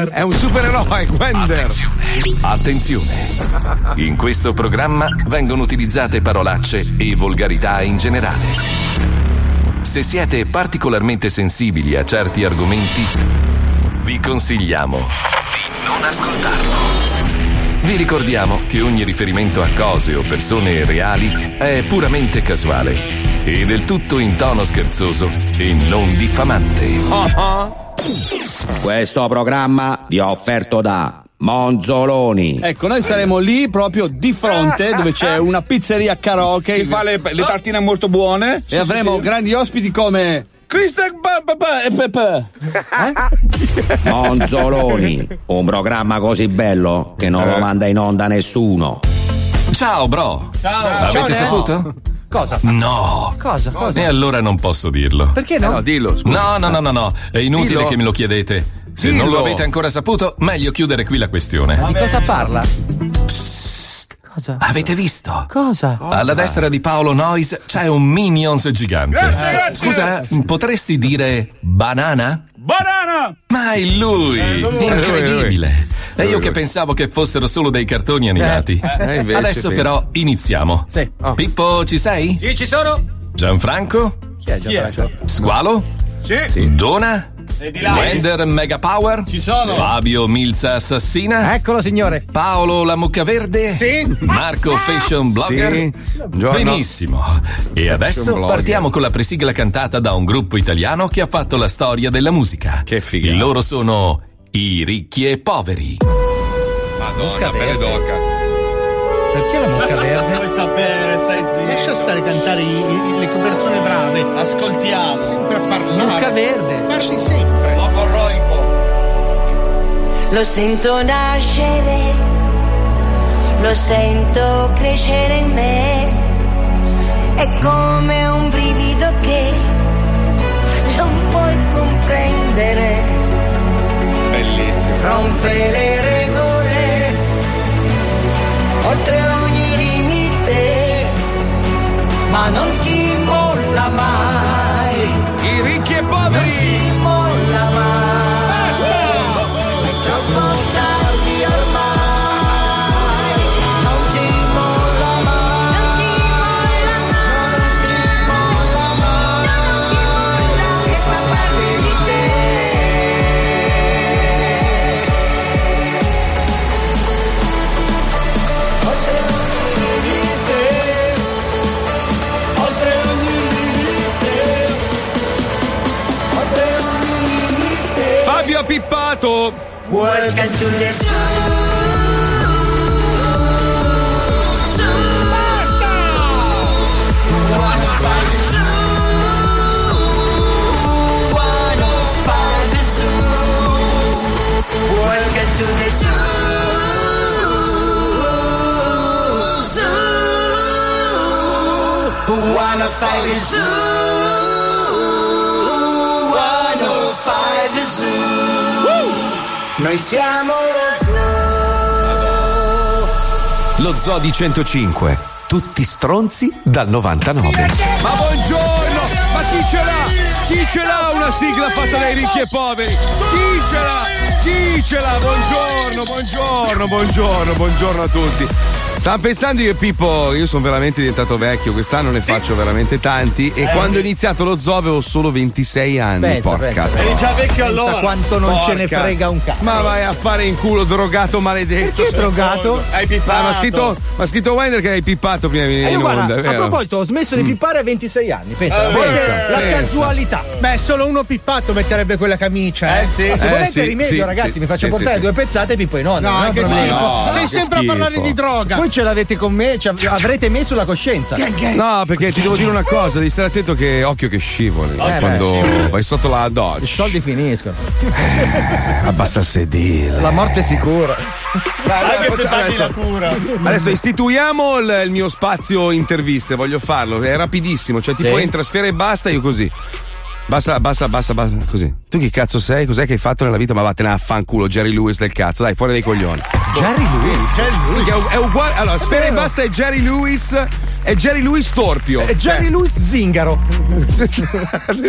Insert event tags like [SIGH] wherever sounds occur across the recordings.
È un supereroe, Gwender. Attenzione. In questo programma vengono utilizzate parolacce e volgarità in generale. Se siete particolarmente sensibili a certi argomenti, vi consigliamo di non ascoltarlo. Vi ricordiamo che ogni riferimento a cose o persone reali è puramente casuale e del tutto in tono scherzoso e non diffamante. Questo programma vi è offerto da Monzoloni. Ecco, noi saremo lì proprio di fronte dove c'è una pizzeria karaoke. Che fa le, le tartine molto buone. E avremo grandi ospiti come. Christian e Pepe. Monzoloni, un programma così bello che non lo manda in onda nessuno. Ciao, bro. Ciao. Avete Ciao, saputo? Cosa? No. Cosa? Cosa? E allora non posso dirlo. Perché no? No, dillo, scusa. No, no, no, no, no. È inutile Dillo. che me lo chiedete. Se non lo Dillo. avete ancora saputo, meglio chiudere qui la questione. Di cosa parla? Cosa? Avete visto? Cosa? Alla destra di Paolo Noyes c'è un Minions gigante. Grazie, grazie. Scusa, potresti dire banana? Banana! Ma è lui! Incredibile! E io che pensavo che fossero solo dei cartoni animati. Eh, invece Adesso penso. però iniziamo. Sì. Pippo, ci sei? Sì, ci sono. Gianfranco? Chi è Gianfranco? Squalo? Sì. Dona? Wender Mega Power? Ci sono. Fabio Milza Assassina? Eccolo, signore. Paolo La Mucca Verde? Sì. Marco Fashion Blogger? Sì. Buongiorno. Benissimo. E adesso partiamo con la presigla cantata da un gruppo italiano che ha fatto la storia della musica. Che figata. Loro sono i ricchi e poveri. Madonna, pelle d'oca. Perché la mucca [LAUGHS] verde? Vuoi sapere, stai zitto. Lascia stare a cantare i- i- le persone brave. Ascoltiamo. Sempre a parlare. Mucca verde. Parli sempre. Un po'. Lo sento nascere, lo sento crescere in me. È come un brivido che non puoi comprendere. Bellissimo. Rompe le regole, oltre ogni limite, ma non ti molla mai. I ricchi e poveri. Welcome to the zoo. Welcome to the zoo. Zoo. 105 is zoo. Noi siamo lo zoo. Lo Zoo di 105. Tutti stronzi dal 99. Ma buongiorno! Ma chi ce l'ha? Chi ce l'ha una sigla fatta dai ricchi e poveri? Chi ce l'ha? Chi ce l'ha? Buongiorno, buongiorno, buongiorno, buongiorno a tutti. Stavo pensando io e Pippo, io sono veramente diventato vecchio, quest'anno ne faccio veramente tanti e quando ho iniziato lo zoo avevo solo 26 anni, Pensa, porca pensa. Eri già vecchio Pensa allora. quanto non ce ne Porca. frega un cazzo. Ma vai a fare in culo, drogato maledetto. Perché drogato? Hai Ah, pippato. ma ha scritto, ma ha scritto Wender che hai pippato prima di venire Eh, in guarda, onda, a proposito, ho smesso di pippare a 26 anni. Pensa, Eh, pensa, la pensa. casualità. Beh, solo uno pippato metterebbe quella camicia. Eh sì. Ma se Eh, volete sì, rimedio, sì, ragazzi, sì, mi faccio sì, portare sì, due pezzate e pippo in onda. No, non è un che problema. schifo. Sei sempre a parlare di droga. Voi ce l'avete con me, ci av- avrete me sulla coscienza. No, perché ti devo dire una cosa, devi stare attento che occhio che scivoli beh, quando vai sotto la doccia. I soldi finiscono. Abbassa il sedile. La morte è sicura. Anche se adesso- la cura. Adesso istituiamo il, il mio spazio interviste, voglio farlo, è rapidissimo, cioè tipo Sì. entra sfera e basta, io così. Basta, basta, basta, basta, così. Tu chi cazzo sei? Cos'è che hai fatto nella vita? Ma vattene a fanculo, Jerry Lewis del cazzo, dai, fuori dai coglioni. Jerry Lewis. Perché è, è uguale. Allora, sfera e basta è Jerry Lewis è Jerry Louis Storpio. È Jerry Louis Zingaro.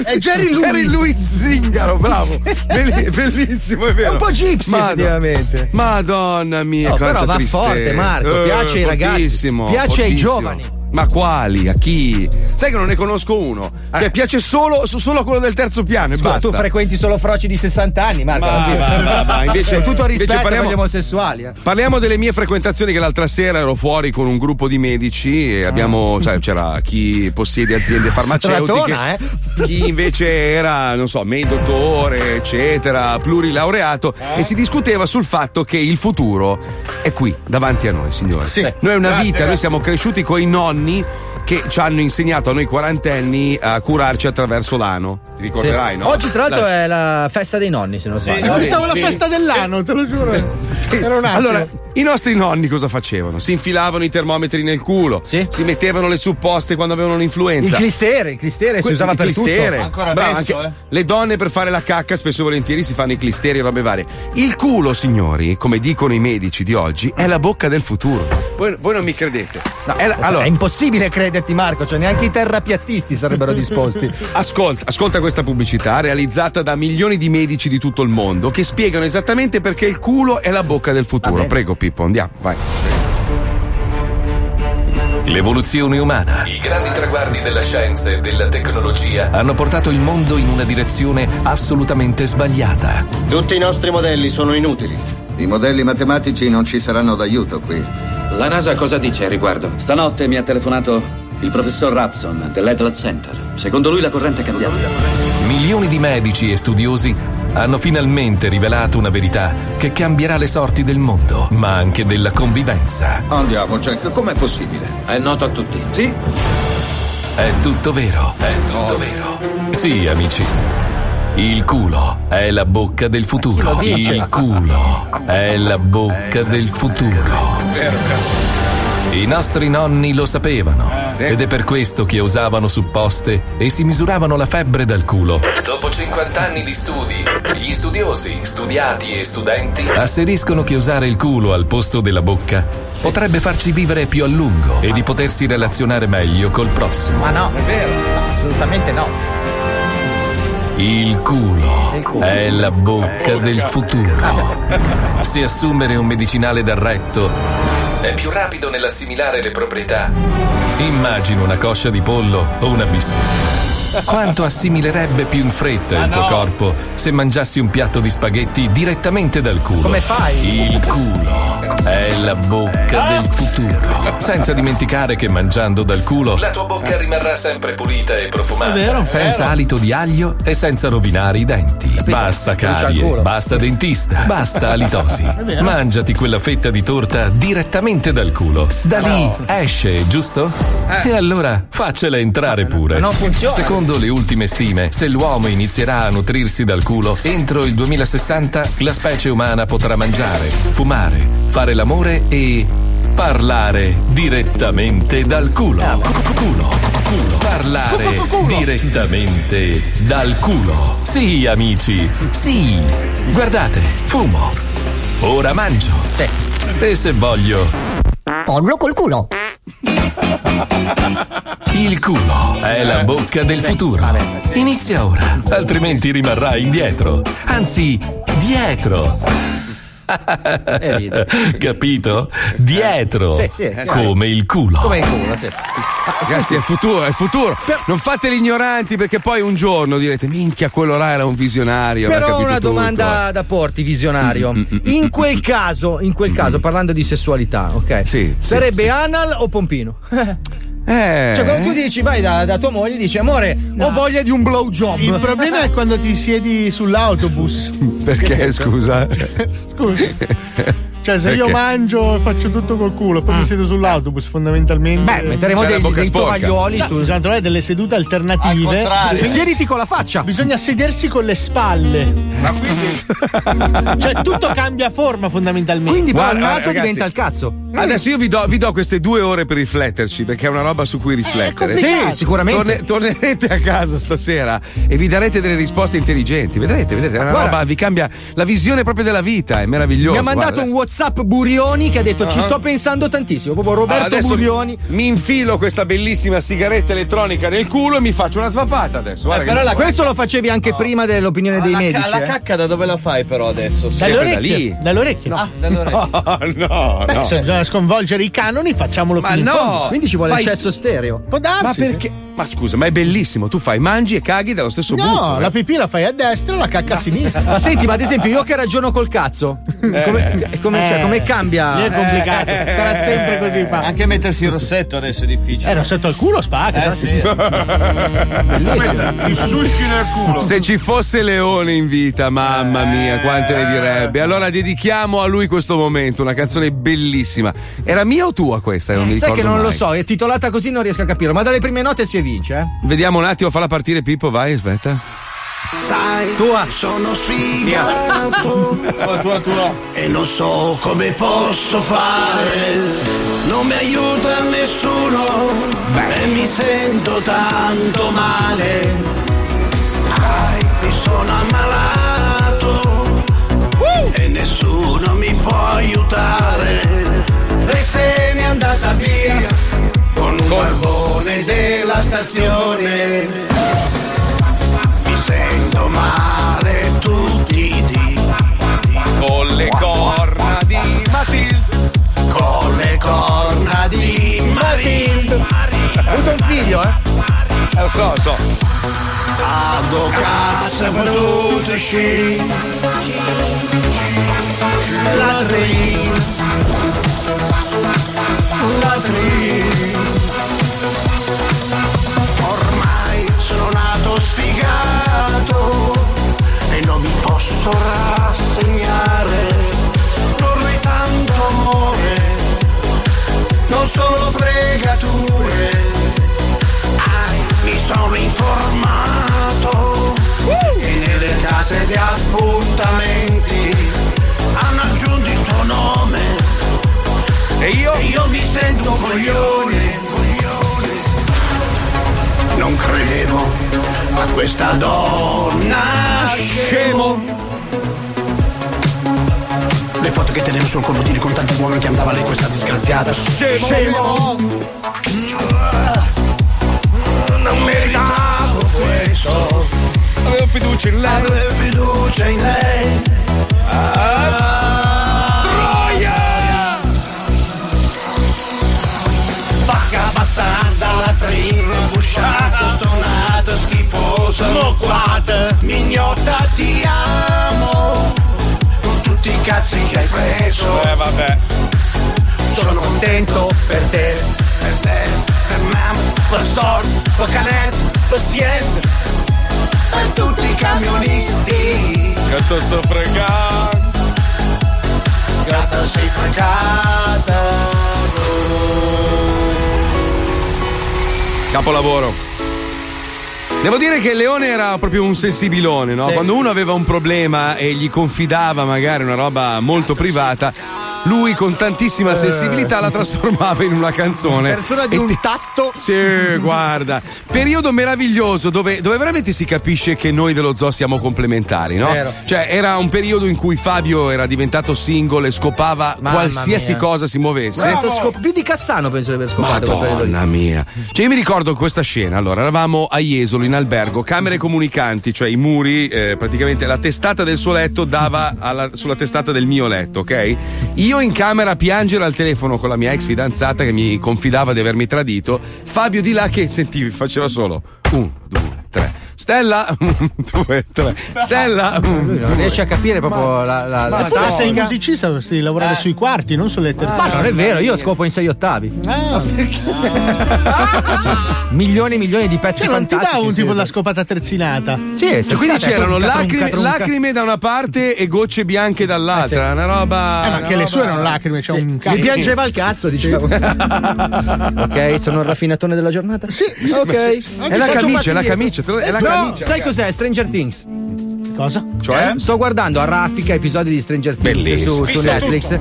è Jerry Louis. Jerry Louis Zingaro, bravo. Belli- bellissimo, è vero. È un po' gypsy, effettivamente. Madonna mia, No, però va tristezza. forte, Marco, piace ai ragazzi, fortissimo, piace ai fortissimo. giovani. Ma quali? A chi? Sai che non ne conosco uno. Che piace solo, solo quello del terzo piano e Scusa, basta. tu frequenti solo froci di 60 anni, Marco. Ma va, va, va, invece- Con tutto il invece rispetto parliamo- omosessuali. eh. Parliamo delle mie frequentazioni che l'altra sera ero fuori con un gruppo di medici e abbiamo, cioè, c'era chi possiede aziende farmaceutiche, eh? chi invece era, non so, main dottore, eccetera, plurilaureato e si discuteva sul fatto che il futuro è qui, davanti a noi, signore. Sì. Noi è una Grazie, vita, grazie. noi siamo cresciuti con i nonni che ci hanno insegnato a noi quarantenni a curarci attraverso l'ano. Ti ricorderai, Sì. no? Oggi, tra l'altro, La- è la festa dei nonni, se non sbaglio. Pensavo la festa dell'anno, te lo giuro. Era un attimo. Allora, i nostri nonni cosa facevano? Si infilavano i termometri nel culo, Sì. si mettevano le supposte quando avevano il l'influenza. clistere, il clistere si usava il per clistere. tutto. Ancora Bravo, adesso, anche eh? Le donne per fare la cacca spesso e volentieri si fanno i clisteri e robe varie. Il culo, signori, come dicono i medici di oggi, è la bocca del futuro. Voi, voi non mi credete. No, È la- è allora, impossibile crederti, Marco, cioè neanche i terrapiattisti sarebbero disposti. [LAUGHS] Ascolta, ascolta questa pubblicità realizzata da milioni di medici di tutto il mondo che spiegano esattamente perché il culo è la bocca del futuro. Prego, Pippo, andiamo, vai. L'evoluzione umana, i grandi traguardi della scienza e della tecnologia hanno portato il mondo in una direzione assolutamente sbagliata. Tutti i nostri modelli sono inutili. I modelli matematici non ci saranno d'aiuto qui. La NASA cosa dice al riguardo? Stanotte mi ha telefonato il professor Rapson dell'Edlot Center. Secondo lui la corrente è cambiata. Milioni di medici e studiosi hanno finalmente rivelato una verità che cambierà le sorti del mondo, ma anche della convivenza. Andiamo, Jack, com'è possibile? È noto a tutti. Sì, È tutto vero, è tutto vero. Sì, amici. Il culo è la bocca del futuro. Il culo è la bocca del futuro. I nostri nonni lo sapevano ed è per questo che usavano supposte e si misuravano la febbre dal culo. Dopo 50 anni di studi, gli studiosi, studiati e studenti asseriscono che usare il culo al posto della bocca potrebbe farci vivere più a lungo e di potersi relazionare meglio col prossimo. Ma no, è vero. Assolutamente no. Il culo, è la bocca del futuro. Se assumere un medicinale dal retto è più rapido nell'assimilare le proprietà, immagino una coscia di pollo o una bistecca. Quanto assimilerebbe più in fretta il tuo corpo se mangiassi un piatto di spaghetti direttamente dal culo? Come fai? Il culo è la bocca del futuro. Senza dimenticare che mangiando dal culo la tua bocca rimarrà sempre pulita e profumata. È vero, è senza vero. alito di aglio e senza rovinare i denti. Basta Brucia il carie, basta dentista, [LAUGHS] basta alitosi. Mangiati quella fetta di torta direttamente dal culo. Da lì esce, giusto? E allora faccela entrare pure. non funziona. Secondo le ultime stime, se l'uomo inizierà a nutrirsi dal culo, entro il 2060 la specie umana potrà mangiare, fumare, fare l'amore e parlare direttamente dal culo. Culo, culo. Parlare direttamente dal culo. Sì, amici, sì. Guardate, fumo. Ora mangio. E se voglio, Pollo col culo. Il culo è la bocca del futuro. Inizia ora, altrimenti rimarrai indietro. Anzi, dietro. Capito? Dietro. Sì, sì, sì. Come il culo. Come il culo, sì. Ragazzi, è il futuro, è il futuro. Non fate gli ignoranti perché poi un giorno direte: Minchia, quello là era un visionario. Però ho una tutto." domanda da porti, visionario. In quel caso, in quel caso, parlando di sessualità, ok? Sì, sì, Sarebbe sì. anal o pompino? [LAUGHS] Eh. Cioè, quando tu dici, vai da, da tua moglie dici, amore, ho voglia di un blowjob. Il problema è quando ti siedi sull'autobus. [LAUGHS] Perché, scusa? [LAUGHS] Scusa. Cioè, se io Perché? mangio e faccio tutto col culo, poi mi siedo sull'autobus, fondamentalmente. Beh, metteremo dei, dei tovaglioli No, bisogna trovare delle sedute alternative. Quindi Siediti con la faccia. Bisogna sedersi con le spalle. cioè, tutto cambia forma fondamentalmente. Quindi, però, Guarda, il naso ragazzi. diventa il cazzo. Adesso io vi do, vi do queste due ore per rifletterci, perché è una roba su cui riflettere. complicato. Sì, sicuramente. Torne- tornerete a casa stasera e vi darete delle risposte intelligenti. Vedrete, vedrete, è una Guarda. roba, vi cambia la visione proprio della vita, è meraviglioso. Mi ha mandato guarda. un WhatsApp Burioni che ha detto ci Ah. sto pensando tantissimo. Proprio Roberto Allora, Burioni. Mi infilo questa bellissima sigaretta elettronica nel culo e mi faccio una svapata adesso. Guarda che- però la- questo lo facevi anche prima dell'opinione dei la, medici. la eh. cacca da dove la fai però adesso? Sempre da lì. Dalle orecchie. Ah, dalle orecchie. [LAUGHS] No, Beh, no. se bisogna sconvolgere i canoni, facciamolo Ma fino in no! fondo. Quindi ci vuole Fai- accesso stereo. Può darsi. Ma sì. perché? Ma scusa, ma è bellissimo. Tu fai, mangi e caghi dallo stesso No, buco. eh. la pipì la fai a destra, la cacca a sinistra. Ma senti, ma ad esempio io che ragiono col cazzo, come, come- cioè, Eh, come cambia? lì è complicato, Eh. sarà sempre così fa. Anche mettersi il rossetto adesso è difficile. Eh, rossetto al culo spacca. Eh, sì. [LAUGHS] Il sushi nel culo. Se ci fosse Leone in vita, mamma mia, quante ne direbbe. Allora dedichiamo a lui questo momento, una canzone bellissima. Era mia o tua questa? Non mi Sai che non lo mai. so, è titolata così non riesco a capirlo, ma dalle prime note si evince, eh? Vediamo un attimo, falla partire Pippo, vai, aspetta. Sai, Tua. sono sfigato [LAUGHS] Tua, tua, tua. e non so come posso fare. Non mi aiuta nessuno e mi sento tanto male. Ai, mi sono ammalato e nessuno mi può aiutare. Lei se n'è andata via con un barbone della stazione. Mi sento male tutti i dì Con le corna di Matilde. con le corna di Matilde. Ha avuto un figlio, eh? Eh, lo so, lo so. Ado cazzo potuto uscire Ladri Ormai sono nato sfigato E non mi posso rassegnare. Vorrei tanto amore Non solo fregature. Mi sono informato e nelle case di appuntamenti hanno aggiunto il tuo nome E io? e io mi sento un coglione, coglione. Non credevo a questa donna scemo. Le foto che tenevo sul comodino con tanti uomini che andava lei questa disgraziata Scemo. scemo. Non meritavo questo Avevo fiducia in lei. Avevo fiducia in lei Troia! Schifoso Moquata, mignotta, ti amo Con tutti i cazzi che hai preso Eh, vabbè. Sono contento per te, per te, per mamma, per Sor, per Canet, per Siet Per tutti i camionisti Gatto sto fregando. Gatta sei fregata Capolavoro. Devo dire che Leone era proprio un sensibilone, no? Sì. Quando uno aveva un problema e gli confidava magari una roba molto privata, lui con tantissima sensibilità la trasformava in una canzone. Persona di E un ti- tatto. Sì, guarda, periodo meraviglioso dove, dove veramente si capisce che noi dello zoo siamo complementari, no? Vero. Cioè, era un periodo in cui Fabio era diventato single e scopava Mamma qualsiasi mia. cosa si muovesse. Scop- più di Cassano penso di aver scopato. Madonna mia. Cioè, io mi ricordo questa scena. Allora, eravamo a Jesolo in albergo, camere comunicanti, cioè i muri, eh, praticamente la testata del suo letto dava alla- sulla testata del mio letto, ok? Io in camera a piangere al telefono con la mia ex fidanzata che mi confidava di avermi tradito. Fabio di là che sentivi, faceva solo un, due, tre. Stella, un, [LAUGHS] due, tre. Stella, un, Lui non due. riesce a capire proprio la, la, la Ma tu sei tattica. musicista, dovresti lavorare sui quarti, non sulle terze. Ma non è vero, io scopo in sei ottavi. Ah, [LAUGHS] Milioni e milioni di pezzi cioè, non ti dà un sì. tipo la scopata terzinata. Sì, E quindi c'erano tronca, lacrime, tronca. lacrime da una parte e gocce bianche dall'altra. Una roba. Eh, ma anche le sue erano lacrime, c'è un Si cazzo. piangeva il cazzo, diciamo. [LAUGHS] ok, sono il raffinatone della giornata? Sì, sì, ok. ma sì. È la camicia, è la camicia, è la no, camicia. sai cos'è? Stranger Things. Cosa? Cioè? Sto guardando a raffica episodi di Stranger Things su, su Netflix. E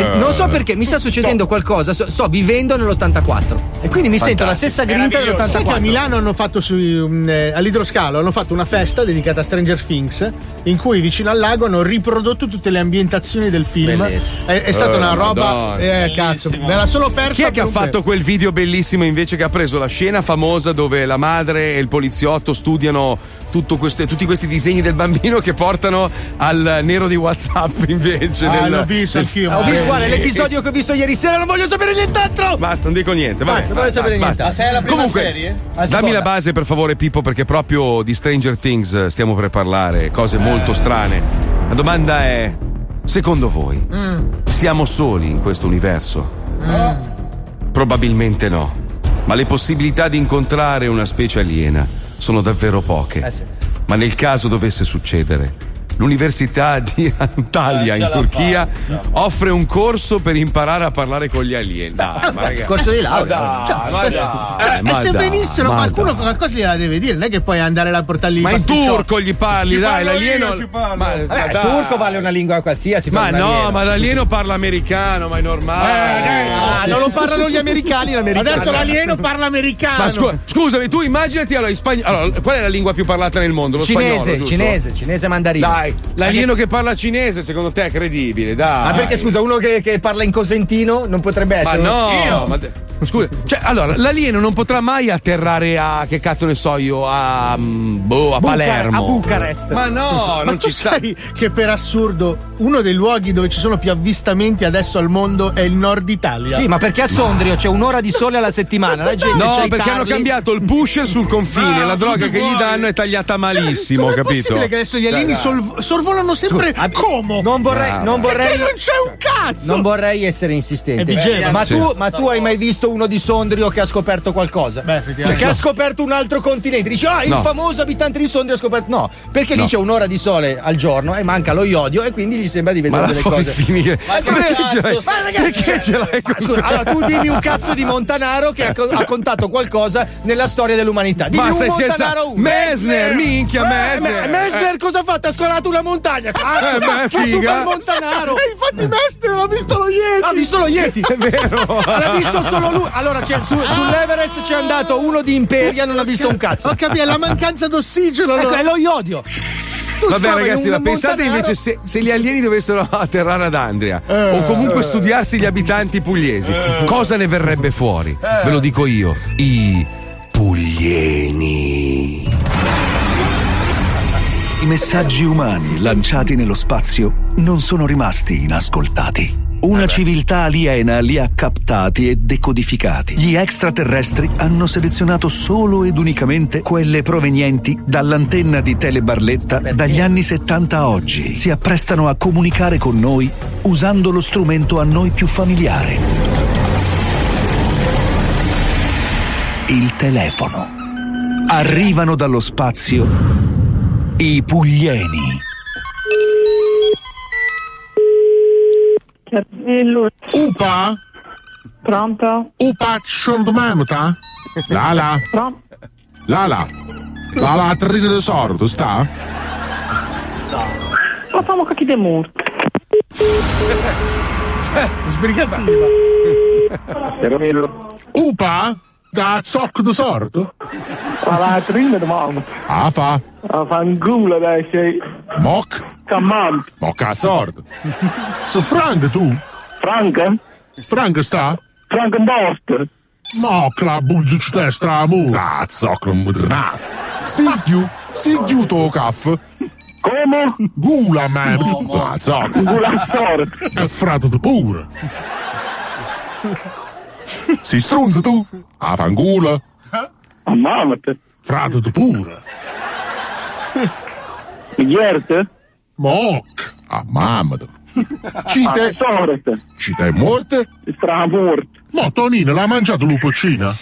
Eh. non so perché mi sta succedendo qualcosa, sto vivendo nell'84 e quindi mi sento la stessa grinta Sai che a dell'84. Milano hanno fatto su, um, eh, all'idroscalo hanno fatto una festa dedicata a Stranger Things in cui vicino al lago hanno riprodotto tutte le ambientazioni del film. Bellissimo. È, è stata Eh, una roba. Madonna. Eh, cazzo, me la sono persa. Chi è che ha fatto quel video bellissimo invece che ha preso la scena famosa dove la madre e il poliziotto studiano tutto queste- tutti questi disegni del bambino che portano al nero di WhatsApp invece? Ah, nel- l'ho visto nel- anch'io, Ho visto, guarda, l'episodio che ho visto ieri sera, non voglio sapere nient'altro! Basta, non dico niente. Vabbè, Basta, non voglio sapere basta, niente. basta. Ma sei alla prima Comunque, serie? Alla dammi la base per favore, Pippo, perché proprio di Stranger Things stiamo per parlare, cose molto strane. La domanda è: secondo voi siamo soli in questo universo? Probabilmente no. Ma le possibilità di incontrare una specie aliena sono davvero poche. Ma nel caso dovesse succedere, l'Università di [LAUGHS] Antalya Eh, in Turchia offre un corso per imparare a parlare con gli alieni. Dai, ma ragazzi. corso di laurea. Ma dai, Cioè, ma eh, dai, e ma se dai, venissero, qualcuno dai. qualcosa gliela deve dire, non è che puoi andare là a portargli Ma in turco gli parli, Ci dai, l'alieno. Ma, dai. il turco vale una lingua qualsiasi. Ma no, alieno. ma l'alieno parla americano, ma è normale. Ah, non lo parlano gli americani, l'americano. Adesso l'alieno parla americano. Ma scu- scusami, tu immaginati allora, in spagn- allora, qual è la lingua più parlata nel mondo? Lo Cinese, spagnolo, cinese, cinese mandarino. Dai, l'alieno che parla cinese, secondo te è credibile? Dai. Ma perché scusa, uno che, che parla in cosentino non potrebbe Ma essere. no, Io? ma de- scusa, cioè, allora, l'alieno non potrà mai atterrare a che cazzo ne so io, a mm, boh, a Bucar- Palermo. a Bucarest. Ma no, [LAUGHS] Ma non tu ci sta. sai che per assurdo uno dei luoghi dove ci sono più avvistamenti adesso al mondo è il nord Italia. Sì, ma perché a Sondrio c'è un'ora di sole alla settimana? La gente No, c'ha i perché hanno tarli. cambiato il pusher sul confine, Ah, la droga che gli danno è tagliata malissimo, Com'è capito? possibile che adesso gli alieni Dai, sol- sorvolano sempre Scusa, come? Non vorrei, non ma- vorrei. Perché non c'è un cazzo! Non vorrei essere insistente. È vigente. Ma, Sì. tu, ma tu hai mai visto uno di Sondrio che ha scoperto qualcosa? Beh, Cioè, che ha scoperto un altro continente. Dici, ah, il No. famoso abitante di Sondrio ha scoperto. No, perché No. lì c'è un'ora di sole al giorno e manca lo iodio e quindi gli sembra di Ma vedere delle cose. finire? Ma che perché cazzo ce Ma ragazzi, perché cioè- ce l'hai Ma scusa, allora tu dimmi un cazzo di Montanaro che ha, ha contato qualcosa nella storia dell'umanità. Dimmi Ma un stai Montanaro scherzando? uno. Messner, minchia, Eh, Messner. Me- Messner cosa ha fatto? Ha scalato una montagna. Cazzo, Eh, beh, fa figa. Super Montanaro. E infatti Mester ha visto lo Yeti! Ha visto lo Yeti, È vero. L'ha visto solo lui. Allora, c'è- su- sull'Everest c'è andato uno di Imperia, non ha visto un cazzo. Ho capito, è la mancanza d'ossigeno. Ecco, allora. è lo iodio. Tu Vabbè ragazzi, ma pensate Montanaro- invece se, se gli alieni dovessero [LAUGHS] atterrare ad Andria o comunque studiarsi gli abitanti pugliesi, cosa ne verrebbe fuori? Ve lo dico io, i puglieni. I messaggi umani lanciati nello spazio non sono rimasti inascoltati. Una civiltà aliena li ha captati e decodificati. Gli extraterrestri hanno selezionato solo ed unicamente quelle provenienti dall'antenna di Tele Barletta dagli anni 70 a oggi. Si apprestano a comunicare con noi usando lo strumento a noi più familiare. Il telefono. Arrivano dallo spazio i puglieni. Upa? Pronto? Upa Ciondmamta? Lala? Pronto? Lala? Lala Trina de Sordo, sta? Ma famo cacchi de morto. Sbrigativa. Eh, Upa? Da Zoc de Sordo? Ma la trina de mamma. Ah fa? Ma fanculo dai sei. Moc? Cammam. Moc a Sordo. Se Frank tu? Franca? Frank sta? Franca Boster. Moc la bulgic destra mu. Ah, Zoc non modernato. Sigiu? Sigiu to caffè? Come? Gula man. Zoc. Gula Sordo. E frato de pure. Si strunza tu? A fangula? Ammamate. Frate de pure. Ierte? Moc. A mamma. Cite? Sorte. Cite è morte? Stramort. No, Tonino l'ha mangiato lupoccina?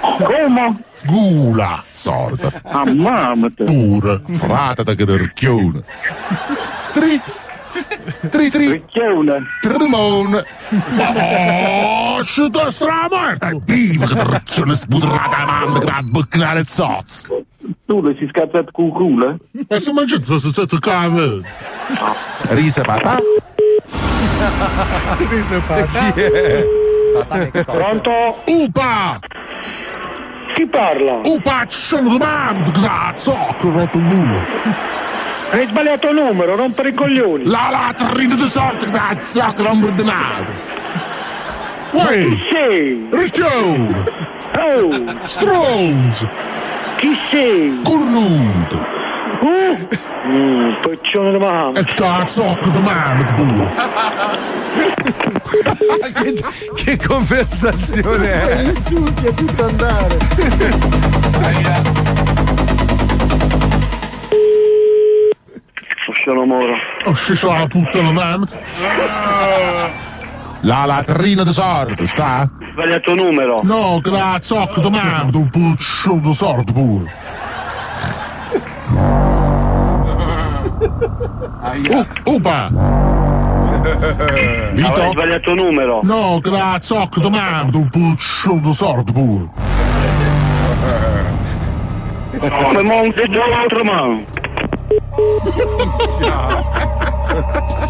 Come? Gula. Sorda. Ammamate. Pure. Frate da caderchione. Tri. Tri tri. Ricchione. Trimone. Oh, ci da stra morta. Viva che caderchione spudrata mamma che va a bucnare zozz. Tu le si scazzato con culo? E se mangiate se [LAUGHS] siete cave. Risa papà? Chi è? Pronto? Upa! Chi parla? Upa, sono domando, cazzo, che ho rotto il culo. Hai sbagliato numero, rompere i coglioni. La latrina di sorte, non mi ordinato. Ma Uè, chi sei? Riccione, Oh, stronzo, chi sei? cornuto. Uh? Mm, piccione di mamma. E cazzo, che domani, pure. che, che conversazione è? insulti a tutto andare. Sono Moro. Ho sceso la puttana mamma. La latrina di sorte, sta? Sbagliato numero. No, cazzo, che domani, un puccio di sorte pure. U- Upa! Vito? sbagliato numero. No, cazzo, che domani, un puccio di sorte pure. Come monte già l'altro mano. [LAUGHS]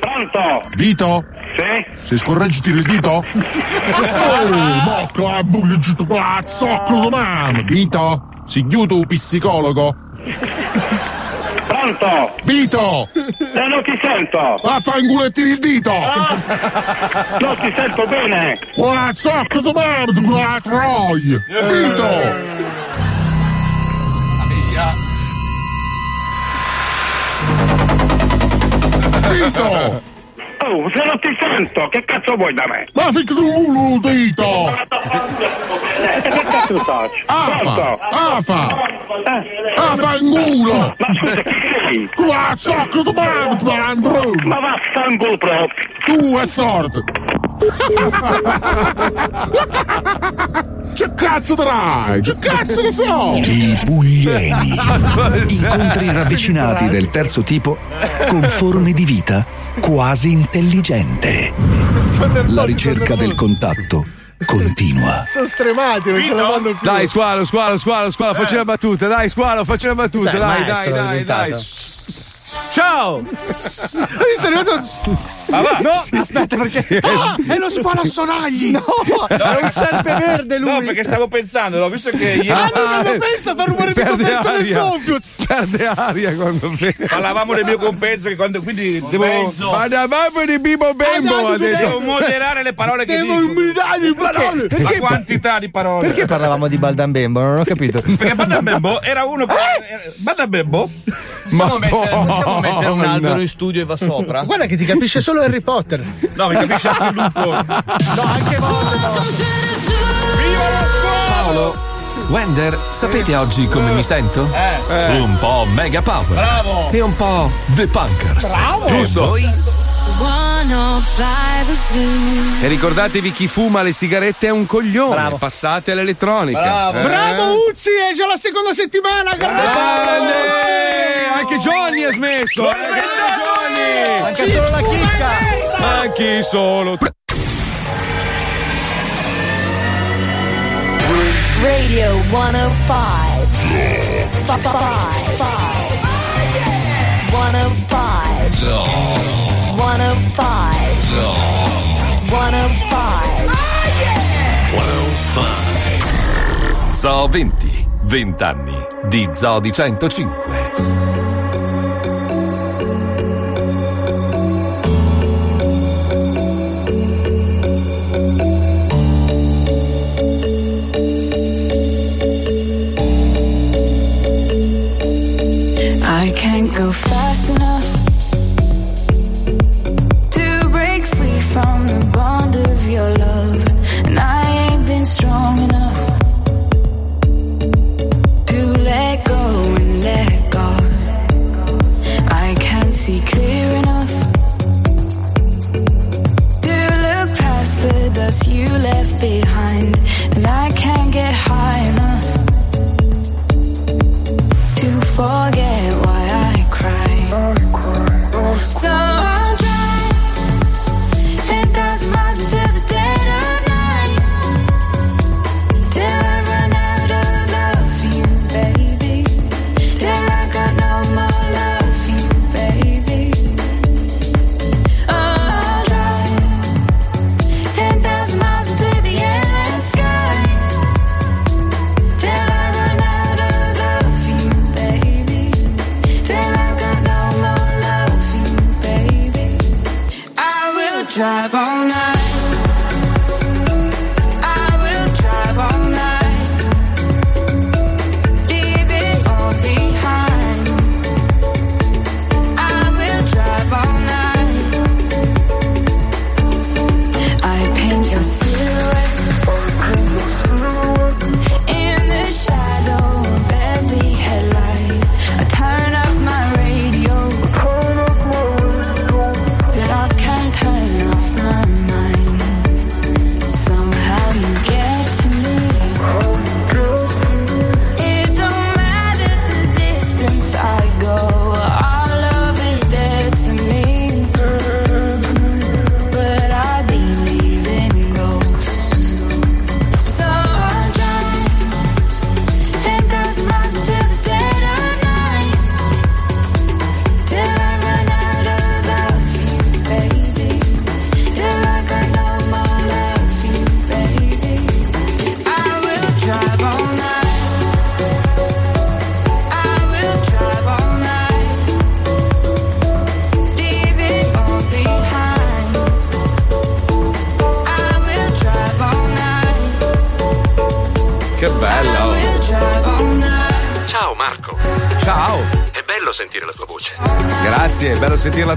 Pronto? Vito? Sì? Se scorreggi tiri il dito? [LAUGHS] Oh, mocca, bugliagito qua, zoccolo domani! Vito? Si chiude un psicologo? Pronto? Vito! Eh, non ti sento! Ah, fai in culo e tiri il dito! Non ti sento bene! Qua, zoccolo domani, qua, troia! Vito! Vito! Oh, se non ti sento, che cazzo vuoi da me? Ma di culo, dito! Eh, che cazzo faccio? Afa! Afa! Eh? Afa in culo! Ma scusa, chi sei? Qua, zoccolo domani, Andrew! Ma vaffanculo proprio! Tu è sordo! [LAUGHS] Che cazzo darai? Che cazzo ne so? I puglieni. [LAUGHS] Incontri ravvicinati del terzo tipo con forme di vita quasi intelligente. La ricerca del contatto continua. Sono stremati, non ce la fanno più. Dai, squalo, squalo, squalo, squalo, facci una battuta. Dai, squalo, facci una battuta. Dai, dai, dai, dai. Ciao! Hai visto? È arrivato. No, aspetta, perché. Ah, è lo squalo a sonagli! No, è un serpe verde lui! No, perché stavo pensando, ho visto che ieri. Ah, no, non lo pensa a far rumore di coperto sgonfio! Perde aria quando vede. Parlavamo del mio compenso, che quando, quindi devo. Parlavamo di Bibo Bembo, ha Devo detto. moderare le parole che Devo dico. umidare le parole! La quantità di parole. Perché parlavamo di Baldambembo? Non ho capito. Perché Badabembo era uno che. Badabembo? Ma possiamo mettere un albero in studio e va sopra? Guarda che ti capisce solo Harry Potter! No, mi capisce anche il lupo. No, anche Paolo, Wender, sapete oggi come mi sento? Eh. Un po' mega power. Bravo. E un po' The Punkers. Bravo. E Giusto. voi? E ricordatevi chi fuma le sigarette è un coglione. Passate all'elettronica. Bravo. Eh. Bravo Uzzi, è già la seconda settimana! Grande! Anche Johnny ha smesso. Eh, grande Johnny! Manca solo la chicca! Manchi solo. Radio 105. Five. Five. 105. 105. 105. Zoo 20. 20 anni di Zoo di 105. I can't go fast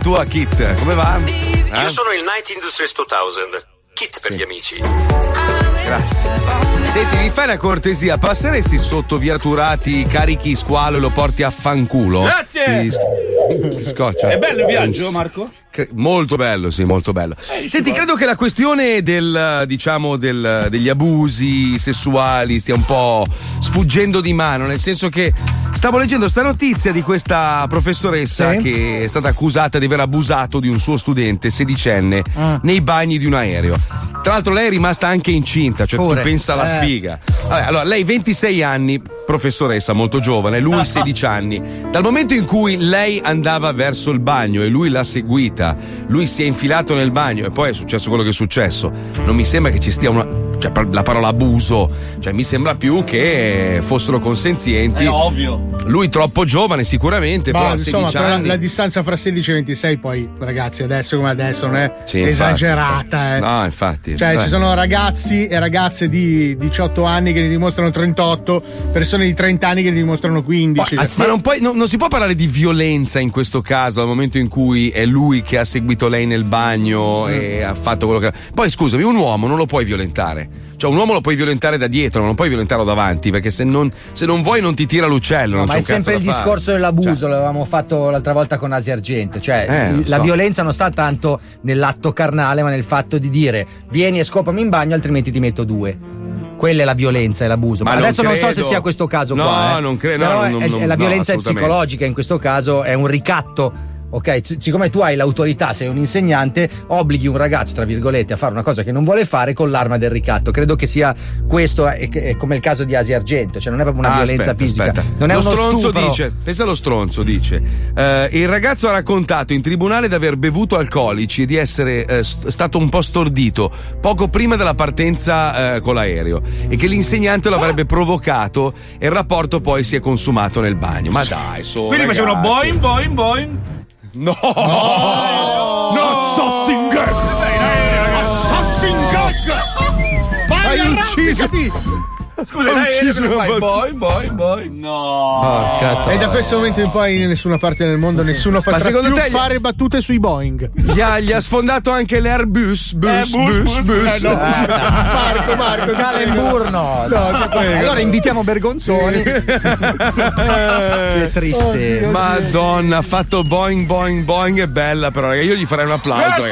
tua Kit. Come va? Eh? Io sono il Night Industries 2000. Kit per gli amici. Grazie. Senti, mi fai una cortesia, passeresti sotto viaturati carichi squalo e lo porti a fanculo? Grazie. Ti, sc- ti scoccia. È bello il viaggio, Marco? Molto bello, sì, molto bello. Senti, credo che la questione del, diciamo, del- degli abusi sessuali stia un po' sfuggendo di mano, nel senso che stavo leggendo sta notizia di questa professoressa Sì. che è stata accusata di aver abusato di un suo studente sedicenne Ah. nei bagni di un aereo. Tra l'altro lei è rimasta anche incinta, cioè Pure. tu pensa alla Eh. sfiga. Vabbè, allora, lei 26 anni, professoressa molto giovane, lui [LAUGHS] 16 anni. Dal momento in cui lei andava verso il bagno e lui l'ha seguita, lui si è infilato nel bagno e poi è successo quello che è successo. Non mi sembra che ci stia una. Cioè la parola abuso, cioè mi sembra più che fossero consenzienti. È ovvio. Lui troppo giovane sicuramente, Ma però insomma, 16 però la, anni. la distanza fra 16 e 26, poi, ragazzi, adesso come adesso non è Sì, infatti, esagerata. eh. No, infatti. Cioè, Beh. ci sono ragazzi e ragazze di 18 anni che ne dimostrano 38, persone di 30 anni che ne dimostrano 15. Ma, ma non, puoi- non- non si può parlare di violenza in questo caso, al momento in cui è lui che ha seguito lei nel bagno e ha fatto quello che. Poi scusami, un uomo non lo puoi violentare. Cioè, un uomo lo puoi violentare da dietro, non puoi violentarlo davanti, perché se non, se non vuoi non ti tira l'uccello. No, ma è sempre il fare. discorso dell'abuso, l'avevamo fatto l'altra volta con Asia Argento. Cioè, Eh, la so. violenza non sta tanto nell'atto carnale, ma nel fatto di dire vieni e scopami in bagno, altrimenti ti metto due. Quella è la violenza e l'abuso. Ma Ma, adesso non so credo. se sia questo caso No, qua. eh. non credo, no, Però non- è, non- è la no, violenza assolutamente. psicologica, in questo caso è un ricatto. Ok, siccome tu hai l'autorità, sei un insegnante, obblighi un ragazzo, tra virgolette, a fare una cosa che non vuole fare con l'arma del ricatto. Credo che sia questo, è, è come il caso di Asia Argento, cioè non è proprio una Ah, violenza aspetta, fisica. aspetta. Non è lo uno stronzo stupro. dice, pensa allo stronzo, dice. eh, il ragazzo ha raccontato in tribunale di aver bevuto alcolici e di essere eh, st- stato un po' stordito poco prima della partenza eh, con l'aereo e che l'insegnante lo avrebbe provocato e il rapporto poi si è consumato nel bagno. Ma dai, so. Quindi ragazzi. facevano boing, boing, boing. No! No, Assassin Gag! Assassin Gag! Hai ucciso-! Scusa, dai, ucciso una fai? Boing, boing, boing. No. E da questo momento in poi in nessuna parte del mondo nessuno potrà più te fare battute sui Boeing. Gli ha, gli ha sfondato anche l'Airbus, bus, Eh, bus, bus, bus, bus. eh, no. Marco, Marco, Galenburg no. No, ti prego. allora invitiamo Bergonzoni. che triste. Madonna, ha fatto boing boing boing, è bella però, raga, io gli farei un applauso.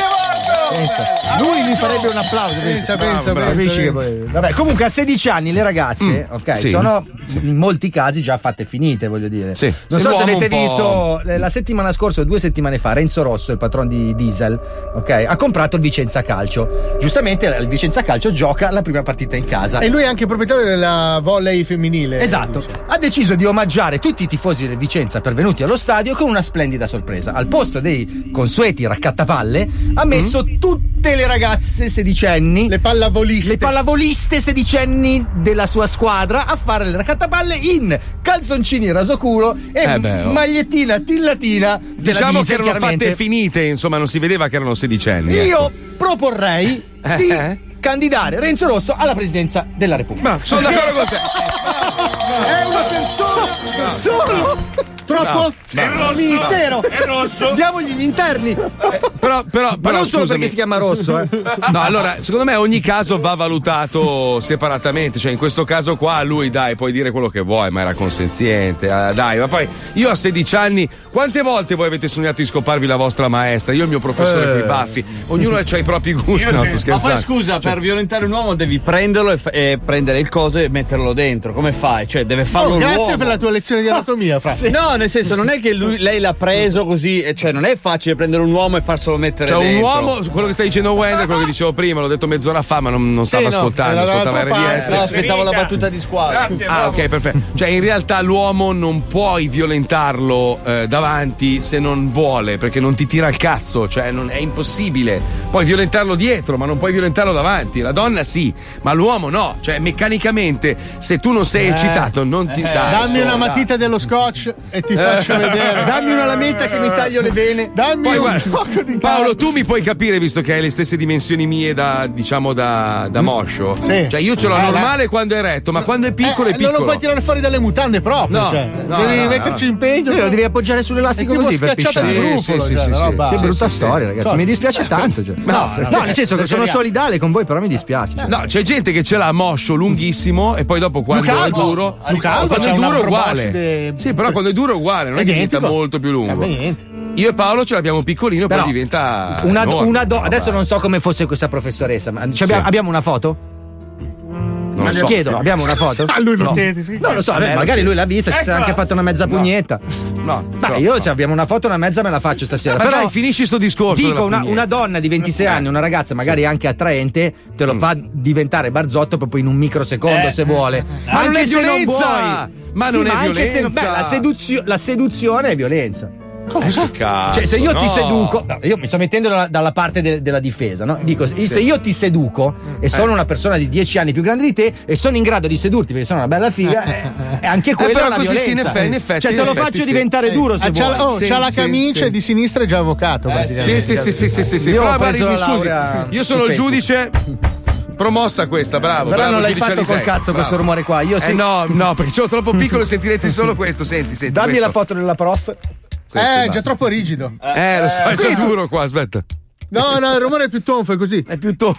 Eh. Lui mi farebbe un applauso. Pensa, pensa, Bravo, pensa, pensa. poi- Vabbè, comunque a 16 anni le ragazze, ok, Mm, sì, sono in molti casi già fatte finite, voglio dire. Sì. Non so se avete visto eh, la settimana scorsa o due settimane fa, Renzo Rosso, il patron di Diesel, ok, ha comprato il Vicenza Calcio. Giustamente il Vicenza Calcio gioca la prima partita in casa. E lui è anche proprietario della volley femminile. Esatto, ha deciso di omaggiare tutti i tifosi del Vicenza pervenuti allo stadio con una splendida sorpresa. Al posto dei consueti raccattapalle ha messo Mm. Tutte le ragazze sedicenni, le pallavoliste, le pallavoliste sedicenni della sua squadra a fare le raccattapalle in calzoncini rasoculo e Eh beh, oh. magliettina tillatina della Diciamo Diesel, che erano fatte finite, insomma, non si vedeva che erano sedicenni. Io ecco. proporrei Eh, di eh? candidare Renzo Rosso alla presidenza della Repubblica. sono d'accordo con te. È una persona solo. Troppo? No, no. È rosso. Ministero. È rosso. Diamogli gli interni. Però, però, Ma però, non solo scusami. perché si chiama Rosso, eh. [LAUGHS] No, allora, secondo me ogni caso va valutato separatamente. Cioè, in questo caso qua, lui, dai, puoi dire quello che vuoi, ma era consenziente. eh, dai, ma poi io a 16 anni, quante volte voi avete sognato di scoparvi la vostra maestra? Io e il mio professore Eh. con i baffi. Ognuno ha i propri gusti. No, sto Ma poi scusa, Cioè, per violentare un uomo devi prenderlo e, fa- e prendere il coso e metterlo dentro. Come fai? Cioè, deve farlo Oh, grazie l'uomo. per la tua lezione di anatomia, Fra. [LAUGHS] No, nel senso, non è che lui- lei l'ha preso così, e cioè non è facile prendere un uomo e farselo mettere Cioè, un dentro. uomo, quello che stai dicendo Wender, quello che dicevo prima, l'ho detto mezz'ora fa, ma non, non Sì, stava no, ascoltando, ascoltava. RDS. No, aspettavo la battuta di squadra. ah, ok, perfetto. Cioè, in realtà l'uomo non puoi violentarlo eh, davanti se non vuole, perché non ti tira il cazzo, cioè non- è impossibile. Puoi violentarlo dietro, ma non puoi violentarlo davanti. La donna sì, ma l'uomo no. Cioè, meccanicamente, se tu non sei Eh. eccitato, non ti dai. Dammi su, una matita dello scotch e ti faccio Eh. vedere. Dammi una lametta che mi taglio le vene. Dammi Poi, un guarda, poco di Paolo, tu mi puoi capire, visto che hai le stesse dimensioni mie da, diciamo, da, da moscio. Sì. Cioè, io ce l'ho Eh, normale quando è retto, ma quando è piccolo Eh, è piccolo. Non lo puoi tirare fuori dalle mutande proprio. No, cioè. no, devi no, metterci no. impegno. Lo devi appoggiare sull'elastico È così per schiacciata pisciare. Sì, sì, cioè, sì, sì. roba- Che brutta storia, ragazzi. Mi dispiace [LAUGHS] tanto. cioè. No, No, no, no, nel senso che sono solidale con voi, però mi dispiace. cioè. No, c'è gente che ce l'ha moscio lunghissimo e poi dopo quando è duro. Quando è duro è uguale. Sì, però quando è duro è uguale, non è, che diventa molto più lungo. Niente. Io e Paolo ce l'abbiamo piccolino, Però, poi diventa. Una, enorme. una do- adesso non so come fosse questa professoressa, ma Sì. abbiamo una foto? Non lo so. Chiedo, No. abbiamo una foto? A lui lo no. chiedi, sì. Non lo so, lo magari lui l'ha vista, ci si è anche fatto una mezza No. pugnetta. No, no, io no. se abbiamo una foto, una mezza me la faccio stasera. Ma Però dai, finisci sto discorso. Dico, una, una donna di 26 anni, una ragazza magari anche attraente, te lo fa diventare barzotto proprio in un microsecondo Eh. se vuole. Ma non anche è non violenza! vuoi. Ma Sì, non è se non- violenza! beh, la, seduzio- la seduzione è violenza. Cosa? Cazzo, Cioè, se io ti no. seduco, no, io mi sto mettendo dalla, dalla parte de- della difesa, no? Dico, se io ti seduco e sono Eh. una persona di 10 anni più grande di te e sono in grado di sedurti perché sono una bella figa, eh, eh, anche quella però è una così sì, in violenza. effe- in effetti- cioè, te lo effetti faccio sì. diventare duro se Ah, c'ha, vuoi. oh, Sì, c'ha la sì, camicia sì. di sinistra è già avvocato. praticamente. Sì, sì, sì, sì, sì, sì, sì. Io laurea io sono il giudice. Promossa questa, bravo. Però bravo, non l'hai fatto Alisei, col cazzo bravo. questo rumore qua. Io Eh no, no, perché sono troppo piccolo e sentirete solo questo. Senti, senti. Dammi questo. la foto della prof. Questo Eh, basta. già troppo rigido. Eh, lo so, è già duro qua, aspetta. No, no, il rumore è più tonfo, è così. È più to-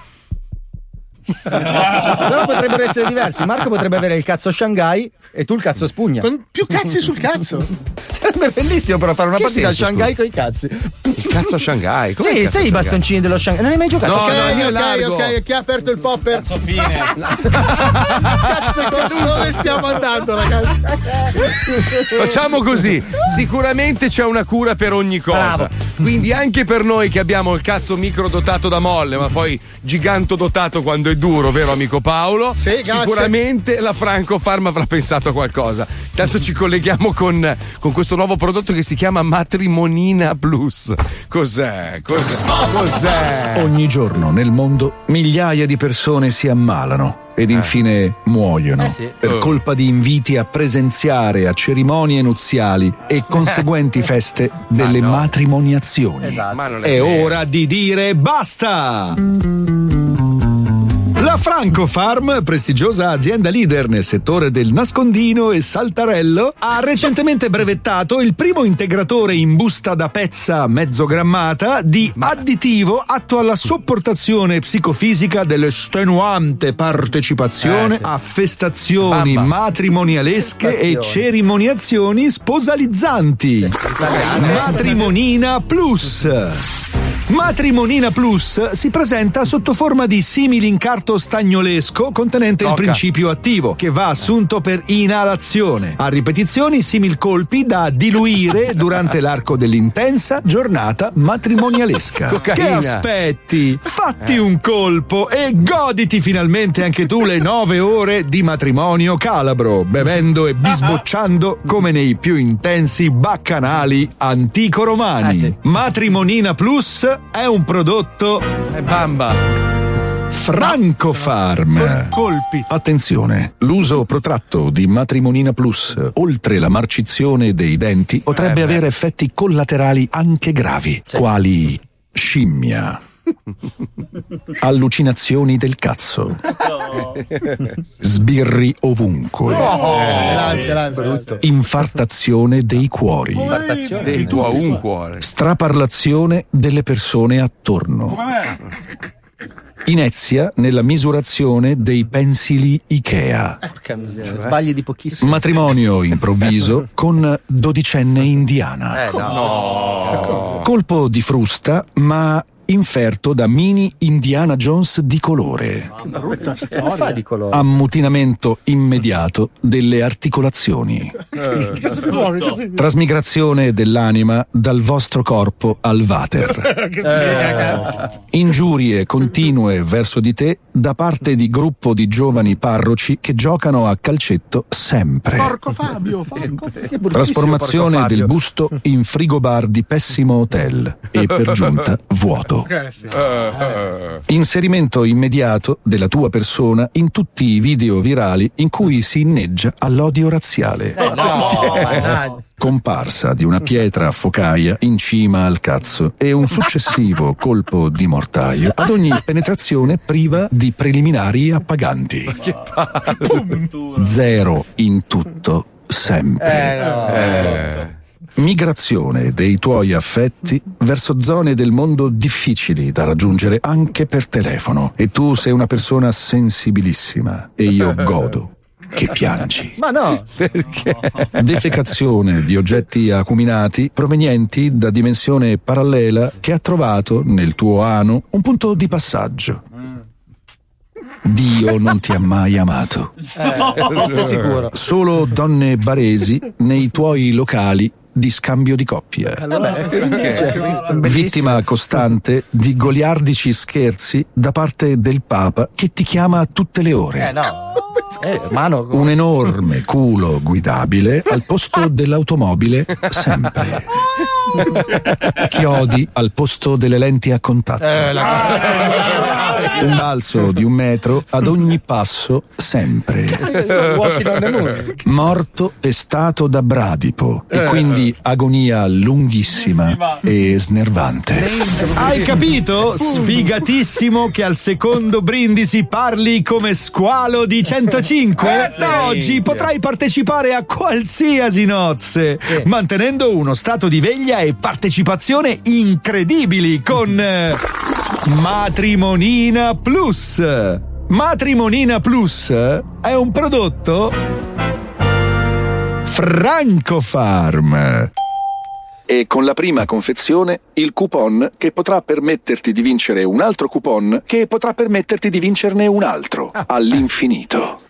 Però potrebbero essere diversi. Marco potrebbe avere il cazzo Shanghai e tu il cazzo spugna. Con più cazzi sul cazzo. Sarebbe bellissimo però fare una Che partita senso, Shanghai con i cazzi. Il cazzo a Shanghai. com'è Sì, cazzo sai i a bastoncini dello Shanghai? Non hai mai giocato? No, a ok, Shanghai? no, io ok, largo. ok, chi ha aperto il popper? Cazzo, [LAUGHS] Dove stiamo andando, ragazzi? Facciamo così, sicuramente c'è una cura per ogni cosa. Quindi anche per noi che abbiamo il cazzo micro dotato da molle, ma poi giganto dotato quando è duro, vero amico Paolo? Sì, grazie. Sicuramente la Franco Farm avrà pensato a qualcosa. Tanto ci colleghiamo con, con questo nuovo prodotto che si chiama Matrimonina Plus. Cos'è? Cos'è? Cos'è? Ogni giorno nel mondo migliaia di persone si ammalano ed infine muoiono Eh sì. per Oh. colpa di inviti a presenziare a cerimonie nuziali e conseguenti [LAUGHS] feste delle no. matrimoniazioni. Ma non è È ora di dire basta! La Franco Farm, prestigiosa azienda leader nel settore del nascondino e saltarello, ha recentemente brevettato il primo integratore in busta da pezza mezzo grammata di additivo atto alla sopportazione psicofisica dell'estenuante partecipazione Eh, sì. a festazioni Bamba. matrimonialesche e cerimoniazioni sposalizzanti. Matrimonina Plus. Matrimonina Plus si presenta sotto forma di simili incarto stagnolesco contenente il Tocca. principio attivo che va assunto per inalazione. A ripetizioni simil colpi da diluire [LAUGHS] durante l'arco dell'intensa giornata matrimonialesca. [LAUGHS] Cocaina. Che aspetti? Fatti un colpo e goditi finalmente anche tu le nove ore di matrimonio calabro, bevendo e bisbocciando come nei più intensi baccanali antico-romani. Eh sì. Matrimonina Plus è un prodotto È bamba. Francofarm. Colpi. Attenzione, l'uso protratto di Matrimonina Plus, oltre la marcizione dei denti, potrebbe Eh, avere effetti collaterali anche gravi, quali scimmia. Allucinazioni del cazzo. Sbirri ovunque. Eh, l'ansia, l'ansia. Infartazione dei cuori. Dei tuoi un cuore. Straparlazione delle persone attorno. Inezia nella misurazione dei pensili Ikea. Porca miseria, sbagli di pochissimo. Matrimonio improvviso con dodicenne indiana. Eh, no. Colpo di frusta, ma inferto da mini Indiana Jones di colore. Brutta Che fa storia. di colore? Ammutinamento immediato delle articolazioni. Che si- Trasmigrazione dell'anima dal vostro corpo al vater. [LAUGHS] Cazzo. Ingiurie continue verso di te da parte di gruppo di giovani parroci che giocano a calcetto sempre. Porco Fabio, porco. Trasformazione porco del Fabio. busto in frigobar di pessimo hotel e per [LAUGHS] giunta vuoto. Eh, sì. Inserimento immediato della tua persona in tutti i video virali in cui si inneggia all'odio razziale. Eh, no. Comparsa di una pietra a focaia in cima al cazzo e un successivo colpo di mortaio ad ogni penetrazione priva di preliminari appaganti. Zero in tutto, sempre. Eh, no. Eh. Migrazione dei tuoi affetti verso zone del mondo difficili da raggiungere anche per telefono. E tu sei una persona sensibilissima e io [LAUGHS] godo che piangi. Ma no. Perché? Defecazione di oggetti acuminati provenienti da dimensione parallela che ha trovato nel tuo ano un punto di passaggio. Dio non ti ha mai amato. Eh, sei sicuro? Solo donne baresi nei tuoi locali di scambio di bellissimo. Vittima costante di goliardici scherzi da parte del Papa che ti chiama a tutte le ore. Eh, no. Eh, mano. Un enorme culo guidabile al posto dell'automobile sempre. [LAUGHS] Chiodi al posto delle lenti a contatto. Eh, la Un balzo di un metro ad ogni passo sempre. Morto pestato da bradipo e quindi agonia lunghissima e snervante. Hai capito? Sfigatissimo che al secondo brindisi parli come squalo di 105? Da oggi potrai partecipare a qualsiasi nozze, mantenendo uno stato di veglia e partecipazione incredibili con eh, [LAUGHS] Matrimonina Plus. Matrimonina Plus è un prodotto Francofarm. E con la prima confezione il coupon che potrà permetterti di vincere un altro coupon che potrà permetterti di vincerne un altro all'infinito.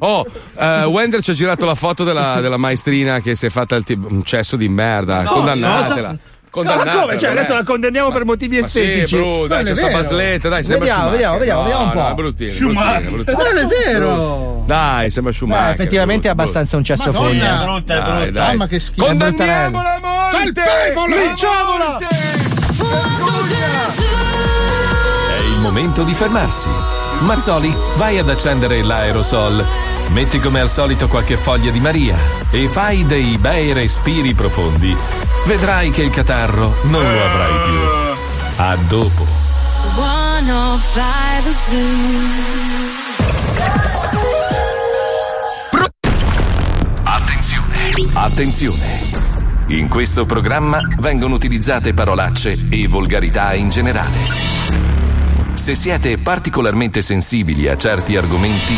Oh, eh, Wender ci ha girato la foto della, della maestrina che si è fatta il ti- un cesso di merda. Condannatela. cosa? Condannatela. Ma come? Cioè, adesso la condanniamo per motivi Ma sì, estetici. bro, dai, Non c'è è sta vero. basletta, dai, sembra Vediamo, vediamo, vediamo, No, vediamo un no, po'. è bruttino, Schumacher. bruttino, bruttino. Ma non è vero. Dai, sembra Schumacher. effettivamente è abbastanza un cesso Madonna. fogna. brutta, è brutta. dai. Mamma che schifo. Condanniamola a morte! Colpevola! Linciamola! È il momento di fermarsi. Mazzoli, vai ad accendere l'aerosol. Metti come al solito qualche foglia di Maria e fai dei bei respiri profondi. Vedrai che il catarro non lo avrai più. A dopo. 105 Attenzione! Attenzione! In questo programma vengono utilizzate parolacce e volgarità in generale. Se siete particolarmente sensibili a certi argomenti,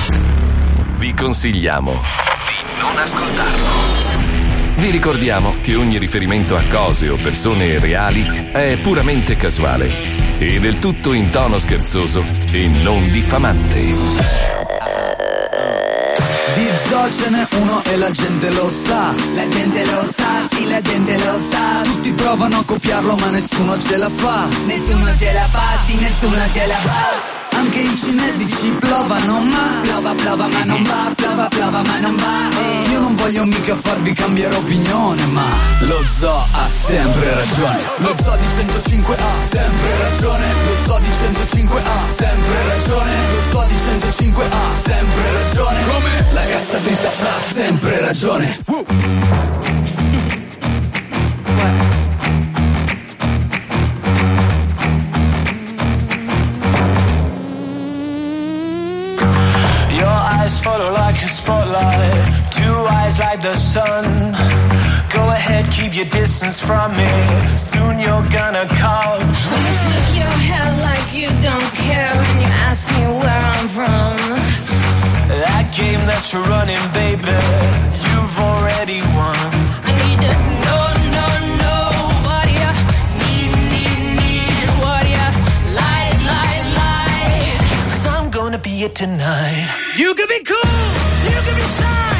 vi consigliamo di non ascoltarlo. Vi ricordiamo che ogni riferimento a cose o persone reali è puramente casuale e del tutto in tono scherzoso e non diffamante. Di zoo ce n'è uno e la gente lo sa La gente lo sa, sì la gente lo sa Tutti provano a copiarlo ma nessuno ce la fa Nessuno ce la fa, sì nessuno ce la fa Anche i cinesi ci plovano ma Plova, plova ma non va, plova, plova ma non va. Io non voglio mica farvi cambiare opinione Ma lo zoo ha sempre ragione. Lo zoo di 105 ha sempre ragione. Lo zoo di 105 ha sempre ragione. Lo zoo di 105 ha sempre ragione. Come? La cassa dritta ha sempre ragione eyes follow like a spotlight, two eyes like the sun. Go ahead, keep your distance from me. Soon you're gonna come. When you flick your hair like you don't care when you ask me where I'm from. That game that you're running, baby, you've already won. I need to know, know, know what you need, need, need, what you like, like, like. Cause I'm gonna be it tonight. You can be cool, you can be shy.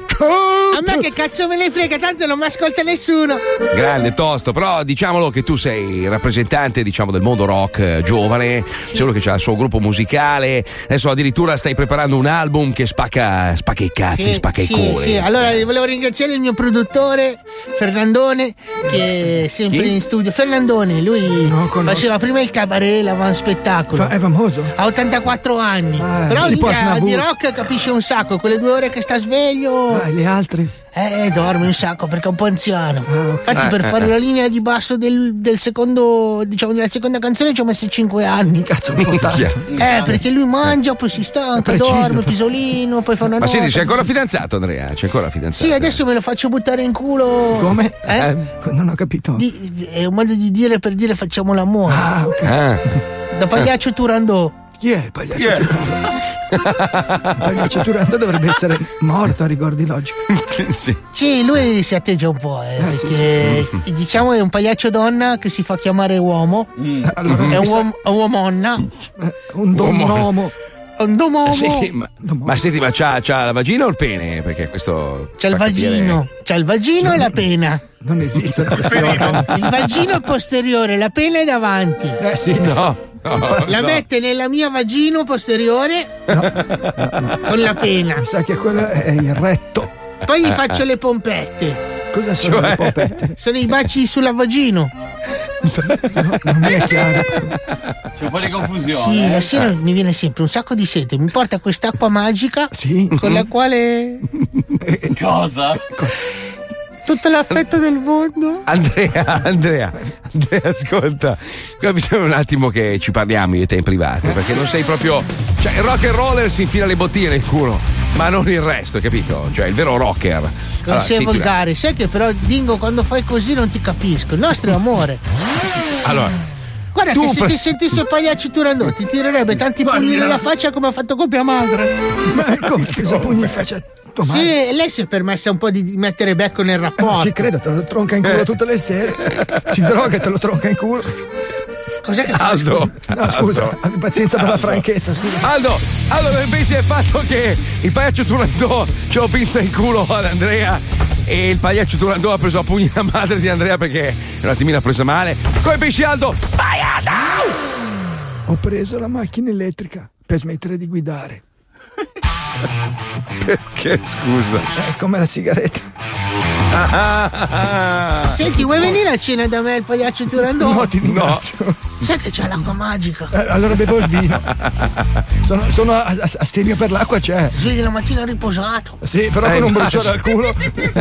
A me che cazzo me ne frega, tanto non mi ascolta nessuno. grande, tosto, però diciamolo che tu sei rappresentante diciamo del mondo rock eh, giovane, sei uno che ha il suo gruppo musicale, adesso addirittura stai preparando un album che spacca, spacca i cazzi, Sì, spacca sì, i cuori. sì. Allora volevo ringraziare il mio produttore Fernandone che è sempre Chi? in studio. Fernandone, lui faceva prima il cabaret, l'aveva spettacolo. Fa- è famoso? Ha 84 anni. Però tipo minchia, Asnavour. di rock capisce un sacco, quelle due ore che sta sveglio. Ah, le altre? Eh, dorme un sacco perché è un po' anziano. Infatti, Eh, per eh, fare eh. la linea di basso del, del secondo, diciamo, della seconda canzone ci ho messo 5 anni. Cazzo, un po' tanto. Eh, perché lui mangia, poi si stanca, Preciso. dorme, pisolino, poi fa una Ma senti, nuota. sei ancora fidanzato Andrea? C'è ancora fidanzato? Sì, adesso me lo faccio buttare in culo. Come? Eh? Non ho capito. Di- è un modo di dire per dire facciamo l'amore. Ah. Da pagliaccio Turandot. Chi è il pagliaccio Il pagliaccio Turando dovrebbe essere morto a rigordi logici. [LAUGHS] sì. Sì, lui si atteggia un po', eh, Ah, sì, perché diciamo è un pagliaccio donna che si fa chiamare uomo. Allora, è un mi sa- uom- uomonna. Un domomo. Un domomo. Sì, ma, ma senti, ma c'ha, c'ha la vagina o il pene? Perché questo. C'è il fa capire- vagino, c'è il vagino e la pena. Non esiste [LAUGHS] Il vagino è posteriore, la pena è davanti. Eh sì. No. No, La no. mette nella mia vagino posteriore con la pena. Mi sa che quello è il retto. Poi gli Eh, faccio eh. le pompette. Cosa sono Cioè? le popette? Sono i baci sulla vagino. Non mi è chiaro. C'è un po' di confusione. Sì, eh. la sera mi viene sempre un sacco di sete. Mi porta quest'acqua magica con la quale Cosa? Tutto l'affetto del mondo. Andrea, Andrea, Andrea, ascolta. Qua bisogna un attimo che ci parliamo io e te in privato, perché non sei proprio. Cioè, il rock and roller si infila le bottiglie nel culo, ma non il resto, capito? Cioè, il vero rocker. Non Allora, sei volgare. Sai che però, Dingo, quando fai così non ti capisco. Il nostro è amore. Allora, Guarda Tu che se pre- ti sentisse Pagliacci Turandot ti tirerebbe tanti pugni nella faccia come ha fatto copia madre. Ma come? Cosa pugni in faccia? Sì, e lei si è permessa un po' di mettere becco nel rapporto. Ci credo, te lo tronca in culo tutte le sere. Ci droga e te lo tronca in culo. Cos'è che fa? Aldo, No, scusa, Aldo. abbi pazienza per la franchezza, scusa. Aldo, allora pensi al fatto che il pagliaccio Turandò ce lo pinza in culo ad Andrea e il pagliaccio Turandò ha preso a pugni la madre di Andrea perché un attimino ha presa male. Come pensi Aldo? Vai Aldo! Ho preso la macchina elettrica per smettere di guidare. [LAUGHS] Perché scusa? È come la sigaretta. [LAUGHS] Senti, vuoi venire a cena da me il pagliaccio Turandot? No, ti ringrazio. Sai che c'è l'acqua magica? Eh, allora bevo il vino. Sono, sono a- a- astemio per l'acqua, c'è. Svegli la mattina riposato. Sì, però Eh, con un bruciore al culo.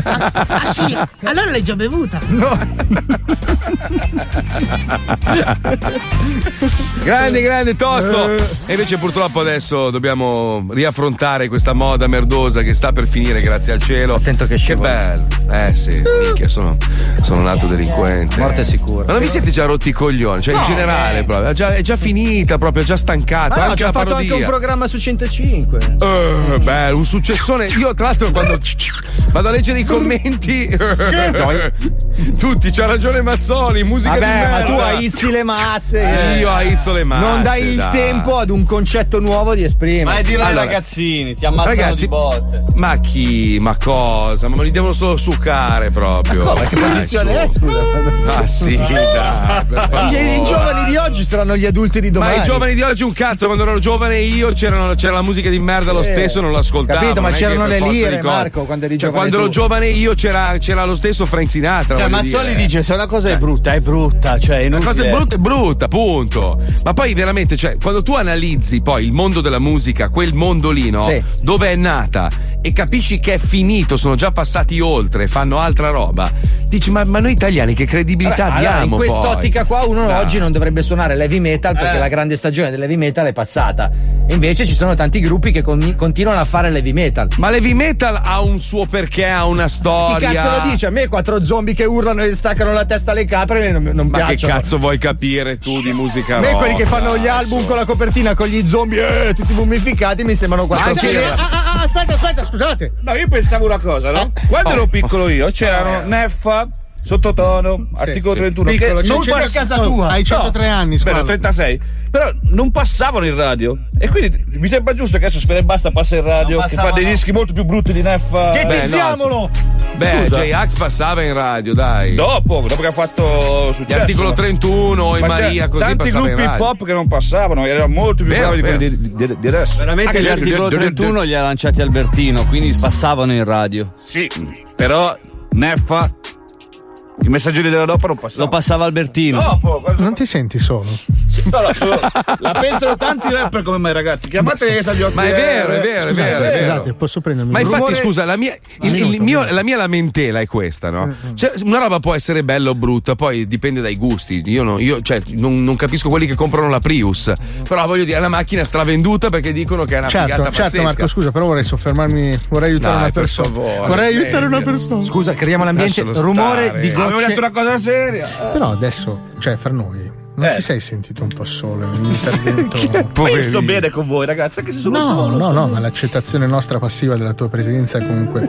Ah, [LAUGHS] ah, sì? Allora l'hai già bevuta? No. Grande, grande tosto! Eh. E invece purtroppo adesso dobbiamo riaffrontare questa moda merdosa che sta per finire, grazie al cielo. Attento che Che scivola. bello! Eh sì, minchia, sono, sono un alto delinquente. Morte sicura. Ma non vi siete già rotti i coglioni? Cioè, in generale, proprio. È già, è già finita, proprio, è già stancato. Ma no, anche la ha fatto parodia. anche un programma su 105. Eh, bello, un successone. Io, tra l'altro, quando vado a leggere i commenti, [LAUGHS] tutti, c'ha ragione Mazzoli, musica di Vabbè, ma merda. tu aizzi le masse. Eh, io aizzo le masse. Non dai il dai. tempo ad un concetto nuovo di esprimere. Ma è dirlo ai Allora, ragazzini, ti ammazzano ragazzi, di botte. Ma chi? Ma cosa? Ma li devono solo succare proprio. Come? Che posizione è? Scusa. Ah sì, dai. I, giovani di oggi saranno gli adulti di domani. Ma i giovani di oggi un cazzo, quando ero giovane io c'erano- c'era la musica di merda lo stesso, non l'ascoltavo. Capito, ma c'erano le lire. Marco, quando eri Cioè, giovane quando ero giovane io c'era, c'era lo stesso Frank Sinatra. Cioè, Mazzoli dire. dice: se una cosa è brutta, è brutta. Cioè, La cosa è brutta è brutta, punto. Ma poi veramente, cioè, quando tu analizzi poi il mondo della musica, quel mondo lì, no? Sì. Dove è nata e capisci che è finito, sono già passati oltre, fanno altra roba, dici, ma, ma noi italiani che credibilità Allora, abbiamo? in quest'ottica poi? qua uno Dai. oggi non dovrebbe suonare heavy metal perché Eh. la grande stagione dell'heavy metal è passata. E invece ci sono tanti gruppi che con- continuano a fare l'heavy metal. Ma l'heavy metal ha un suo perché, ha una Chi storia. cazzo lo dice? A me quattro zombie che urlano e staccano la testa alle capre non, non Ma che piacciono. cazzo vuoi capire tu di musica A me rock? quelli che fanno gli album con la copertina con gli zombie eh, tutti mummificati mi sembrano quattro kg. ah, ah, ah, aspetta, aspetta, scusate. No, io pensavo una cosa, no? Quando ero piccolo io. C'erano Neffa, Sottotono, articolo 31. Piccolo, che non c'è a pass- casa tua. Hai 103 anni, Beh, squalo. 36. Però non passavano in radio. E quindi mi sembra giusto che adesso Sfera e Basta passa in radio, Non che fa dei dischi molto più brutti di Neffa. Che Beh, tiziamolo! Beh. J-Ax passava in radio, dai. Dopo, dopo che ha fatto successo. L'articolo no? 31 e Maria così tanti gruppi hip hop che non passavano, erano molto più Vero, bravi di vero. quelli di, di- di adesso. Veramente Anche l'articolo di- di- di- 31 li ha lanciati Albertino, quindi passavano in radio. Sì, però Neffa, i messaggeri della dopo non passavano. Lo passava Albertino. Dopo, Non ti senti solo? No, no, solo- [LAUGHS] la pensano tanti rapper come me, ragazzi. Chiamate Esa gli. Ma è vero, è vero, è vero, è vero. Scusate, posso prendermi Ma un infatti, rumore? scusa, la mia, il- il minuto, mio- un la mia lamentela è questa, Mm, no? Cioè, una roba può essere bella o brutta, poi dipende dai gusti. Io, no- io, cioè, non, non capisco quelli che comprano la Prius. Però voglio dire, è una macchina stravenduta perché dicono che è una Certo, figata certo, pazzesca. Marco, scusa, però vorrei soffermarmi, vorrei aiutare Dai, una per persona. favore, vorrei aiutare una persona. Scusa, creiamo l'ambiente. Lascialo Rumore stare. di Avevo detto gocce. una cosa seria. Però adesso, cioè, fra noi, non Eh. ti sei sentito un po' solo in un intervento? [LAUGHS] Ma io Poverino. sto bene con voi, ragazzi, anche se sono No, solo. no, no, bene. ma l'accettazione nostra passiva della tua presenza comunque.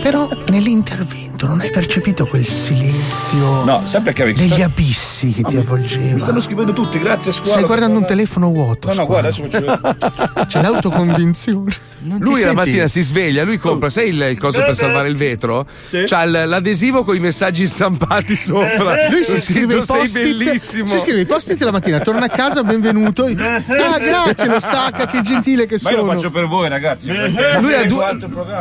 Però nell'intervento non hai percepito quel silenzio No, perché mi degli abissi che ti Mi stanno avvolgeva. scrivendo tutti, grazie squalo. Stai guardando un telefono vuoto. No, no, guarda, adesso faccio [LAUGHS] C'è l'autoconvinzione. Non Lui la mattina si sveglia, lui compra, sai il, il coso per salvare il vetro? Sì. C'ha l'adesivo con i messaggi stampati sopra. Lui si scrive sei bellissimo. si scrive i post-it la mattina, torna a casa, benvenuto. [LAUGHS] Ah, grazie, lo stacca, che gentile che Ma io sono. lo faccio per voi, ragazzi. Lui ha, due,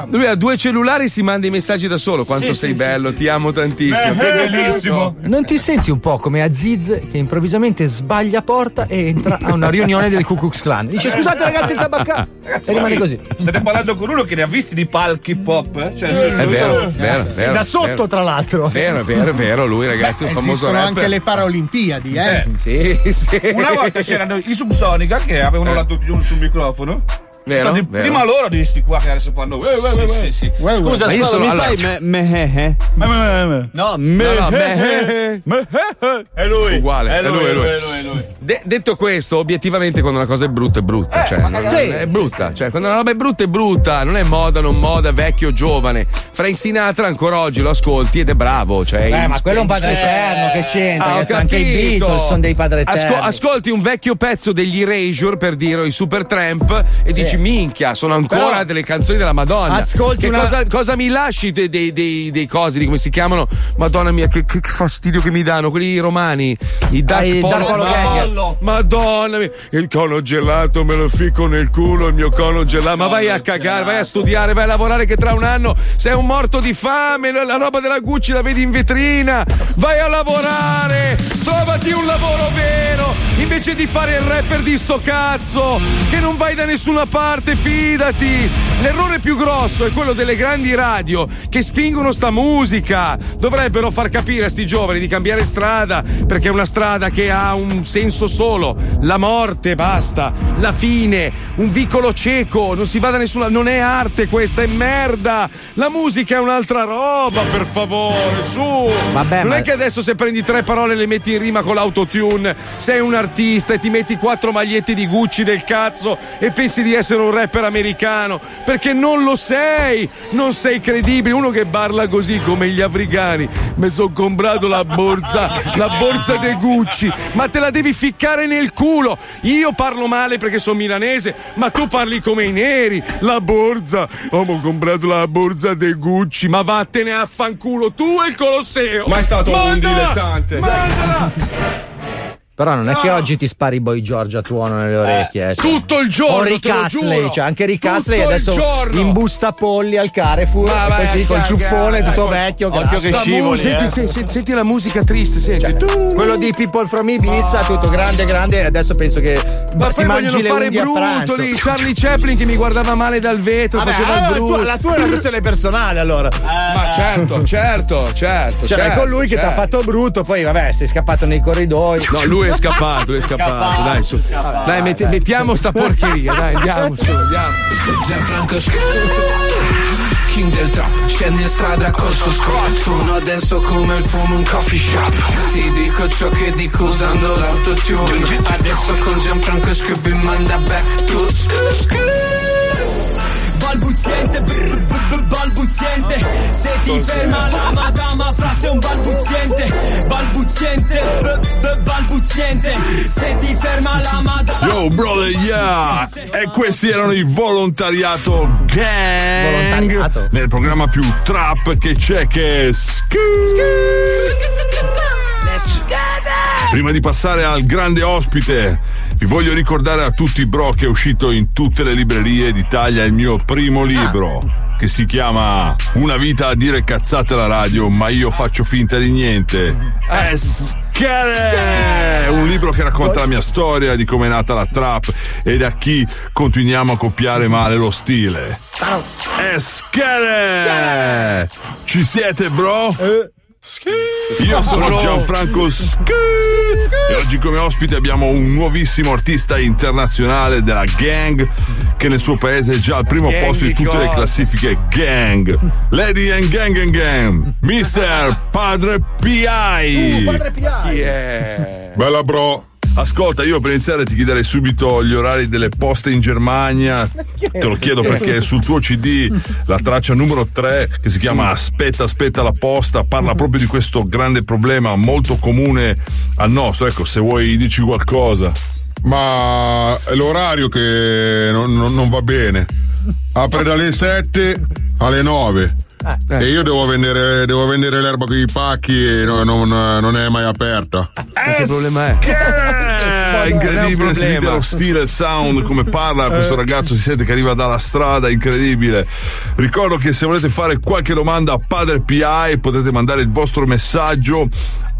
lui ha due cellulari si manda i messaggi da solo. Quanto sei bello, ti amo tantissimo. Sei bellissimo. Non ti senti un po' come Aziz che improvvisamente sbaglia porta e entra a una riunione del Ku Klux Klan? Dice scusate ragazzi il tabacca Ragazzi, [LAUGHS] e rimane così. State parlando con uno che ne ha visti di palchi hip hop, eh? Cioè, È vero, vero, Sì, vero, da sotto vero. tra l'altro. Vero, vero, vero, lui ragazzi è un famoso rapper. anche le Paralimpiadi, eh? Sì, sì. Una volta c'erano i Subsonica che avevano la l'autotune sul microfono. Vero, vero. Prima loro di questi qua che adesso fanno. "Eh, eh, eh, eh". Scusa, Ma io scusa, sono- mi allora- fai me, me, eh, eh? Ma- ma- ma- ma- No, me, No, no, eh, me- eh. È lui. Uguale, È lui, è lui. è lui, è lui. de- detto questo, obiettivamente quando una cosa è brutta è brutta. cioè, non- Sì. è brutta. Cioè, quando una roba è brutta è brutta. Non è moda, non moda, vecchio giovane. Frank Sinatra ancora oggi lo ascolti ed è bravo. Cioè, Eh, ma quello è un padre eterno, che c'entra? Ah, ragazzi? anche i. Beatles sono dei padri eterni. Asco- ascolti un vecchio pezzo degli Erasure per dire i Super Tramp e dici minchia, sono ancora Però- delle canzoni della Madonna. Ascolti che una- cosa, cosa mi lasci dei, dei- dei- dei cosi, di come si chiamano? Madonna mia, che, che- fastidio che mi danno quelli romani. I Dark Ah, i Polo. Polo Madonna, Madonna mia. Il cono gelato me lo ficco nel culo, il mio cono gelato. Ma vai a cagare, vai a studiare, vai a lavorare che tra un anno sei un morto di fame, la roba della Gucci la vedi in vetrina. Vai a lavorare, trovati un lavoro vero, invece di fare il rapper di sto cazzo, che non vai da nessuna parte, fidati. L'errore più grosso è quello delle grandi radio che spingono sta musica. Dovrebbero far capire a sti giovani di cambiare strada, perché è una strada che ha un senso solo, la morte, basta, la fine, un vicolo cieco, non si va da nessuna, non è arte questa, è merda. La musica è un'altra roba, per favore, su. Vabbè, non ma- è che adesso se prendi tre parole e le metti in rima con l'autotune, sei un artista e ti metti quattro magliette di Gucci del cazzo e pensi di essere un rapper americano, perché non lo sei, non sei credibile, uno che parla così come gli africani, mi sono comprato la borsa, la borsa dei Gucci, ma te la devi ficcare nel culo, io parlo male perché sono milanese, ma tu parli come i neri, la borsa, oh, ho comprato la borsa dei Gucci, ma vattene a fanculo tu e il Colosseo. Ma è stato un Mandala! dilettante. Mandala! Però non è che oggi ti spari Boy George a tuono nelle orecchie. Eh, cioè. tutto il giorno, O Rick Astley, cioè anche Rick Astley il adesso giorno. in busta polli al Carrefour, Ma vai così col ciuffone tutto dai. vecchio. Occhio che scivoli, senti, senti, senti, senti la musica triste, senti. Tu- Quello di People from Ibiza, tutto grande, grande, e adesso penso che Ma si poi mangi vogliono le fare brutto lì, Charlie Chaplin che mi guardava male dal vetro, Vabbè, faceva il allora, brutto. tu- la tua è una questione personale allora. Ma certo, certo, certo. Cioè, è certo, con lui che ti ha certo. fatto brutto, poi vabbè, sei scappato nei corridoi. No, lui è scappato, lui è scappato. Dai, su. Dai, metti- mettiamo sta porcheria, dai, andiamo su, andiamo. Gianfranco King del trap, scendi in strada col suo squad Sono adesso come il fumo in coffee shop Ti dico ciò che dico usando l'autotune Adesso con Gianfranco Sc vi manda back to school, Balbuziente, brr, brr, brr, balbuziente. Se ti ferma la madama frase è un balbuziente. Balbuziente, brr, brr, balbuziente. Se ti ferma la madama Yo, brother, yeah! E questi erano i Volontariato Gang. Volontariato? nel programma più trap che c'è che è Sk- Prima di passare al grande ospite, vi voglio ricordare a tutti, bro, che è uscito in tutte le librerie d'Italia il mio primo libro. Che si chiama Una vita a dire cazzate alla radio, ma io faccio finta di niente. È Scare! Un libro che racconta la mia storia, di come è nata la trap e da chi continuiamo a copiare male lo stile. È Scare! Ci siete, bro? Io sono Gianfranco Sk- e oggi come ospite abbiamo un nuovissimo artista internazionale della gang che nel suo paese è già al primo Gang posto di di tutte le classifiche gang. Lady and gang and gang. Mister Padre PI. Chi è? Bella bro. Ascolta, io per iniziare ti chiederei subito gli orari delle poste in Germania. Te lo chiedo perché sul tuo CD la traccia numero 3 che si chiama Aspetta, aspetta la posta parla proprio di questo grande problema molto comune al nostro. Ecco, se vuoi dici qualcosa. Ma è l'orario che non, non- non va bene. Apre dalle 7 alle 9. E io devo vendere, devo vendere l'erba con i pacchi e no- non, non è mai aperta. Che problema è? Eh, incredibile, problema. lo stile, il sound, come parla questo ragazzo, si sente che arriva dalla strada, incredibile. Ricordo che se volete fare qualche domanda a Padre PI potete mandare il vostro messaggio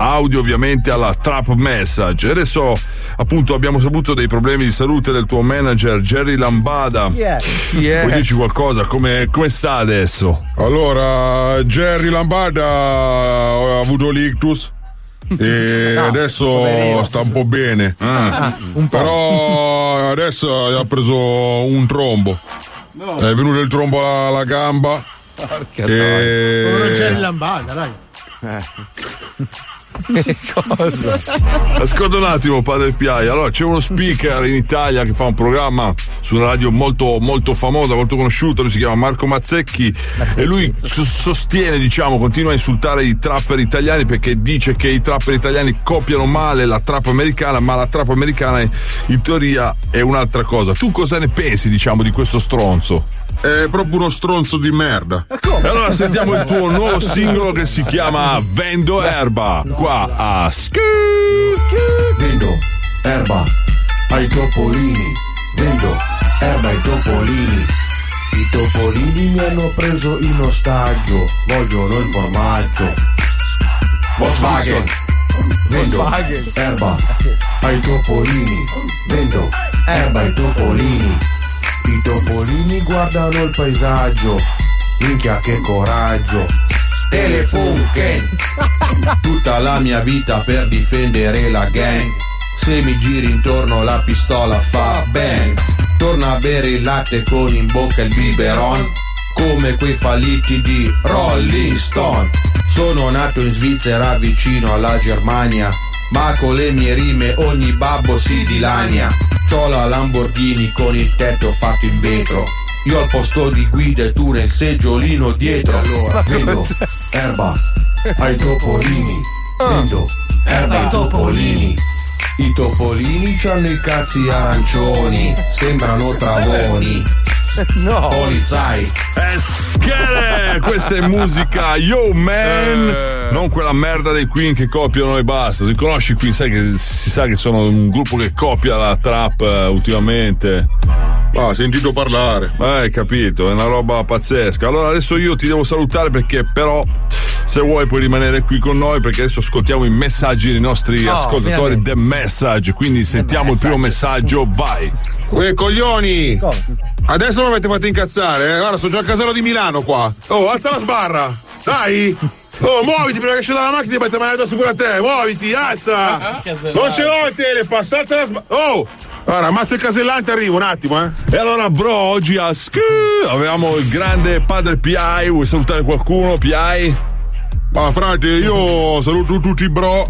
audio ovviamente alla Trap Message. E adesso appunto abbiamo saputo dei problemi di salute del tuo manager Jerry Lambada. Chi è? Poi dici qualcosa, come, come sta adesso? Allora, Jerry Lambada ha avuto l'ictus. E No, [LAUGHS] adesso poverino. sta un po' bene. Ah, un po'. Però adesso ha preso un trombo. È venuto il trombo alla, alla gamba. Povero E... Jerry Lambada, dai. [LAUGHS] Cosa? Ascolta un attimo, padre Piai. Allora, c'è uno speaker in Italia che fa un programma su una radio molto, molto famosa, molto conosciuta. Lui si chiama Marco Mazzecchi. E lui so- sostiene, diciamo, continua a insultare i trapper italiani perché dice che i trapper italiani copiano male la trap americana, ma la trap americana in teoria è un'altra cosa. Tu cosa ne pensi, diciamo, di questo stronzo? È proprio uno stronzo di merda. E allora sentiamo il tuo nuovo singolo che si chiama Vendo Erba. Qua a Sk. Vendo erba ai topolini. Vendo erba ai topolini. I topolini mi hanno preso in ostaggio. Vogliono il formaggio. Volkswagen. Vendo erba ai topolini. Vendo erba ai topolini. I topolini guardano il paesaggio. Minchia che coraggio. Telefunken. Tutta la mia vita per difendere la gang. Se mi giri intorno la pistola fa bang. Torna a bere il latte con in bocca il biberon. Come quei falliti di Rolling Stone. Sono nato in Svizzera vicino alla Germania. Ma con le mie rime ogni babbo si dilania. C'ho la Lamborghini con il tetto fatto in vetro. Io al posto di guida e tu nel seggiolino dietro. [LAUGHS] Vendo erba ai topolini. Vendo erba ai topolini. I topolini c'hanno i cazzi arancioni. Sembrano travoni. [LAUGHS] No. Polizzai. Eh, schele! Questa è musica Yo Man! Non quella merda dei Queen che copiano e basta. Tu conosci i Queen, sai che si sa che sono un gruppo che copia la trap eh, ultimamente. Ma ho sentito parlare. Eh, hai capito, è una roba pazzesca. Allora adesso io ti devo salutare perché però se vuoi puoi rimanere qui con noi perché adesso ascoltiamo i messaggi dei nostri Oh, ascoltatori. The Message. Quindi sentiamo il primo messaggio, vai. Uè, coglioni! Adesso mi avete fatto incazzare, eh? Guarda, sono già a casello di Milano qua. Oh, alza la sbarra! Dai! Oh, muoviti prima che esci dalla macchina e ti metti male addosso pure a te! Muoviti, alza! Non ce l'ho il telepass, alza la sbarra! Oh! Guarda, ammazza il casellante, arrivo un attimo, eh! E allora, bro, oggi a Sk avevamo il grande padre PI. Vuoi salutare qualcuno, PI? Ma frate, io saluto tutti i bro.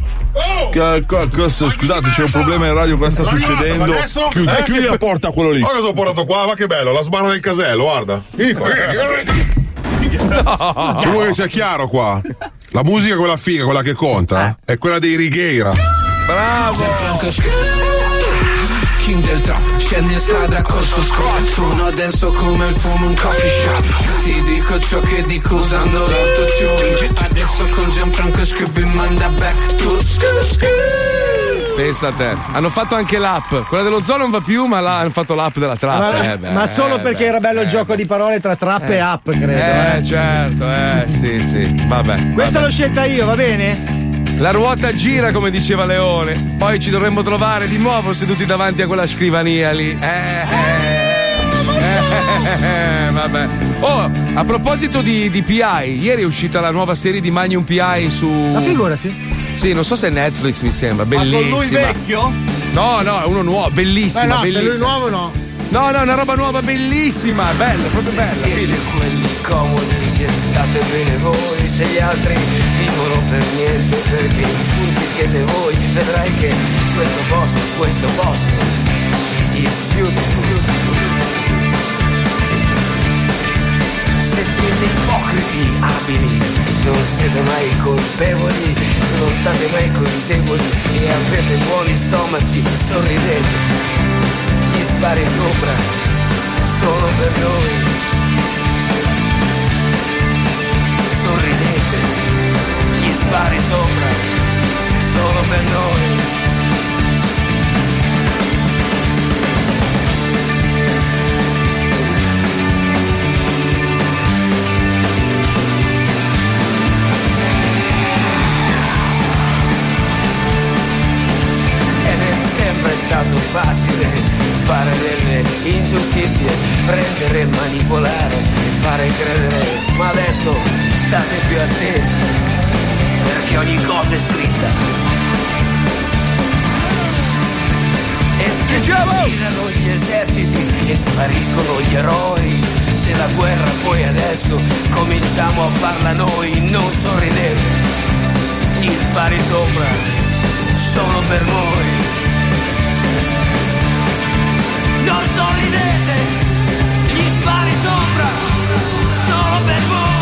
Che- co- cosa- scusate, c'è un problema in radio, cosa sta succedendo? Adesso? Chiudi, Eh, la porta a quello lì. Guarda cosa ho portato qua, ma che bello, la sbarra del casello, guarda. Tu [LAUGHS] vuoi che sia chiaro qua? La musica, quella figa, quella che conta, è quella dei Righeira. Bravo! King del trap, scendi in strada col suo squad Sono denso come il fumo in coffee shop Ti dico ciò che dico usando l'autotune Adesso con Gianfranco scrivi manda back to Pensa a te. Hanno fatto anche l'app. Quella dello zoo non va più, ma là hanno fatto l'app della trap. Ma, eh, beh, ma solo eh, perché beh. era bello il gioco di parole tra trap e app, credo. Eh, eh. certo, eh, sì, sì. Vabbè. Questa vabbè. l'ho scelta io, va bene? La ruota gira, come diceva Leone. Poi ci dovremmo trovare di nuovo seduti davanti a quella scrivania lì. Eh, eh, eh, vabbè. Oh, a proposito di, di PI, ieri è uscita la nuova serie di Magnum PI su. Ma figurati. Sì, non so se è Netflix, mi sembra. Ma con lui vecchio? No, no, è uno nuovo, bellissima, Beh, no, bellissima. lui nuovo no. No, no, è una roba nuova, bellissima, bella, proprio bella. Siete che state bene voi Se gli altri vivono per niente Perché i furbi siete voi Vedrai che questo posto, questo posto Is beautiful, beautiful. Se siete ipocriti, abili Non siete mai colpevoli Non state mai colpevoli E avete buoni stomaci Sorridete Gli spari sopra Sono per noi sorridete, gli spari sopra, solo per noi. Sempre stato facile fare delle ingiustizie, prendere e manipolare fare credere, ma adesso state più attenti, perché ogni cosa è scritta. E se girano gli eserciti e spariscono gli eroi, se la guerra poi adesso cominciamo a farla noi, non sorridete, gli spari sopra, solo per voi. Non sorridete, gli spari sopra, solo per. Voi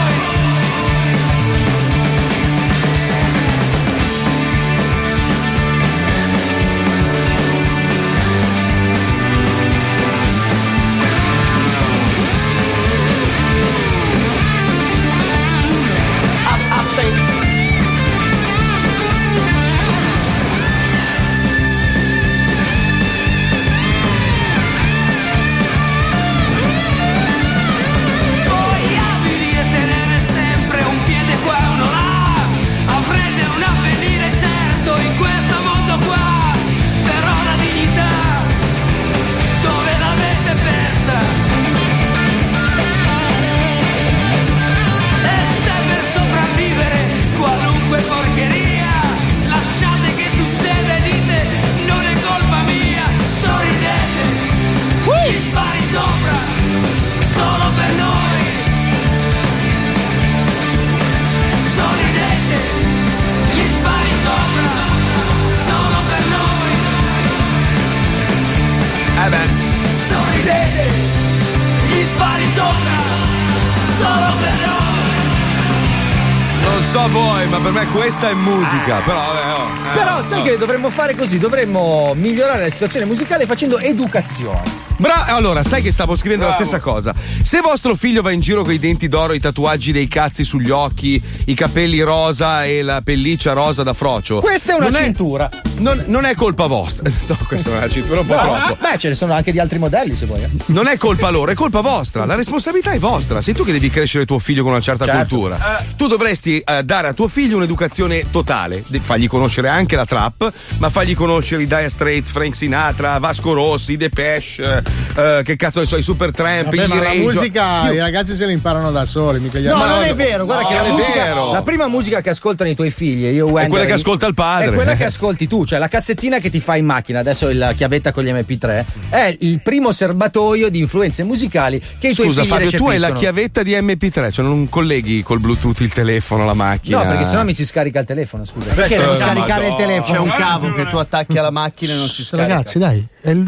questa è musica. Però, vabbè, oh, eh, Però sai no. che dovremmo fare così? Dovremmo migliorare la situazione musicale facendo educazione. Bra- allora, sai che stavo scrivendo la stessa cosa. Se vostro figlio va in giro con i denti d'oro, i tatuaggi dei cazzi sugli occhi, i capelli rosa e la pelliccia rosa da frocio. Questa è una cintura. Non, non è colpa vostra. [LAUGHS] No, questa è una cintura un po' No, troppo. Beh, ce ne sono anche di altri modelli se vuoi. eh. Non è colpa loro, è colpa vostra. La responsabilità è vostra. Sei tu che devi crescere tuo figlio con una certa Certo. cultura. Tu dovresti eh, dare a tuo figlio un'educazione totale. De- Fagli conoscere anche la trap, ma fagli conoscere i Dire Straits, Frank Sinatra, Vasco Rossi, i Depeche, eh, eh, che cazzo ne so, i Super Tramp, Vabbè, i ma la musica Io- i ragazzi se la imparano da soli, mica gli No, non è vero, guarda no, che la, non è musica- vero. la prima musica che ascoltano i tuoi figli, io Wender, quella che ascolta il padre. È quella che ascolti tu, cioè la cassettina che ti fai in macchina, adesso la chiavetta con gli MP3, è il primo serbatoio di influenze musicali che i tuoi Scusa figli Fabio, tu hai la recepiscono. chiavetta di MP3, cioè non colleghi col Bluetooth il telefono, la macchina. No, perché sennò mi si scarica il telefono, scusa. Perché cioè, devo scaricare il telefono? C'è un cavo che tu attacchi alla macchina e non si scarica. Ragazzi, dai,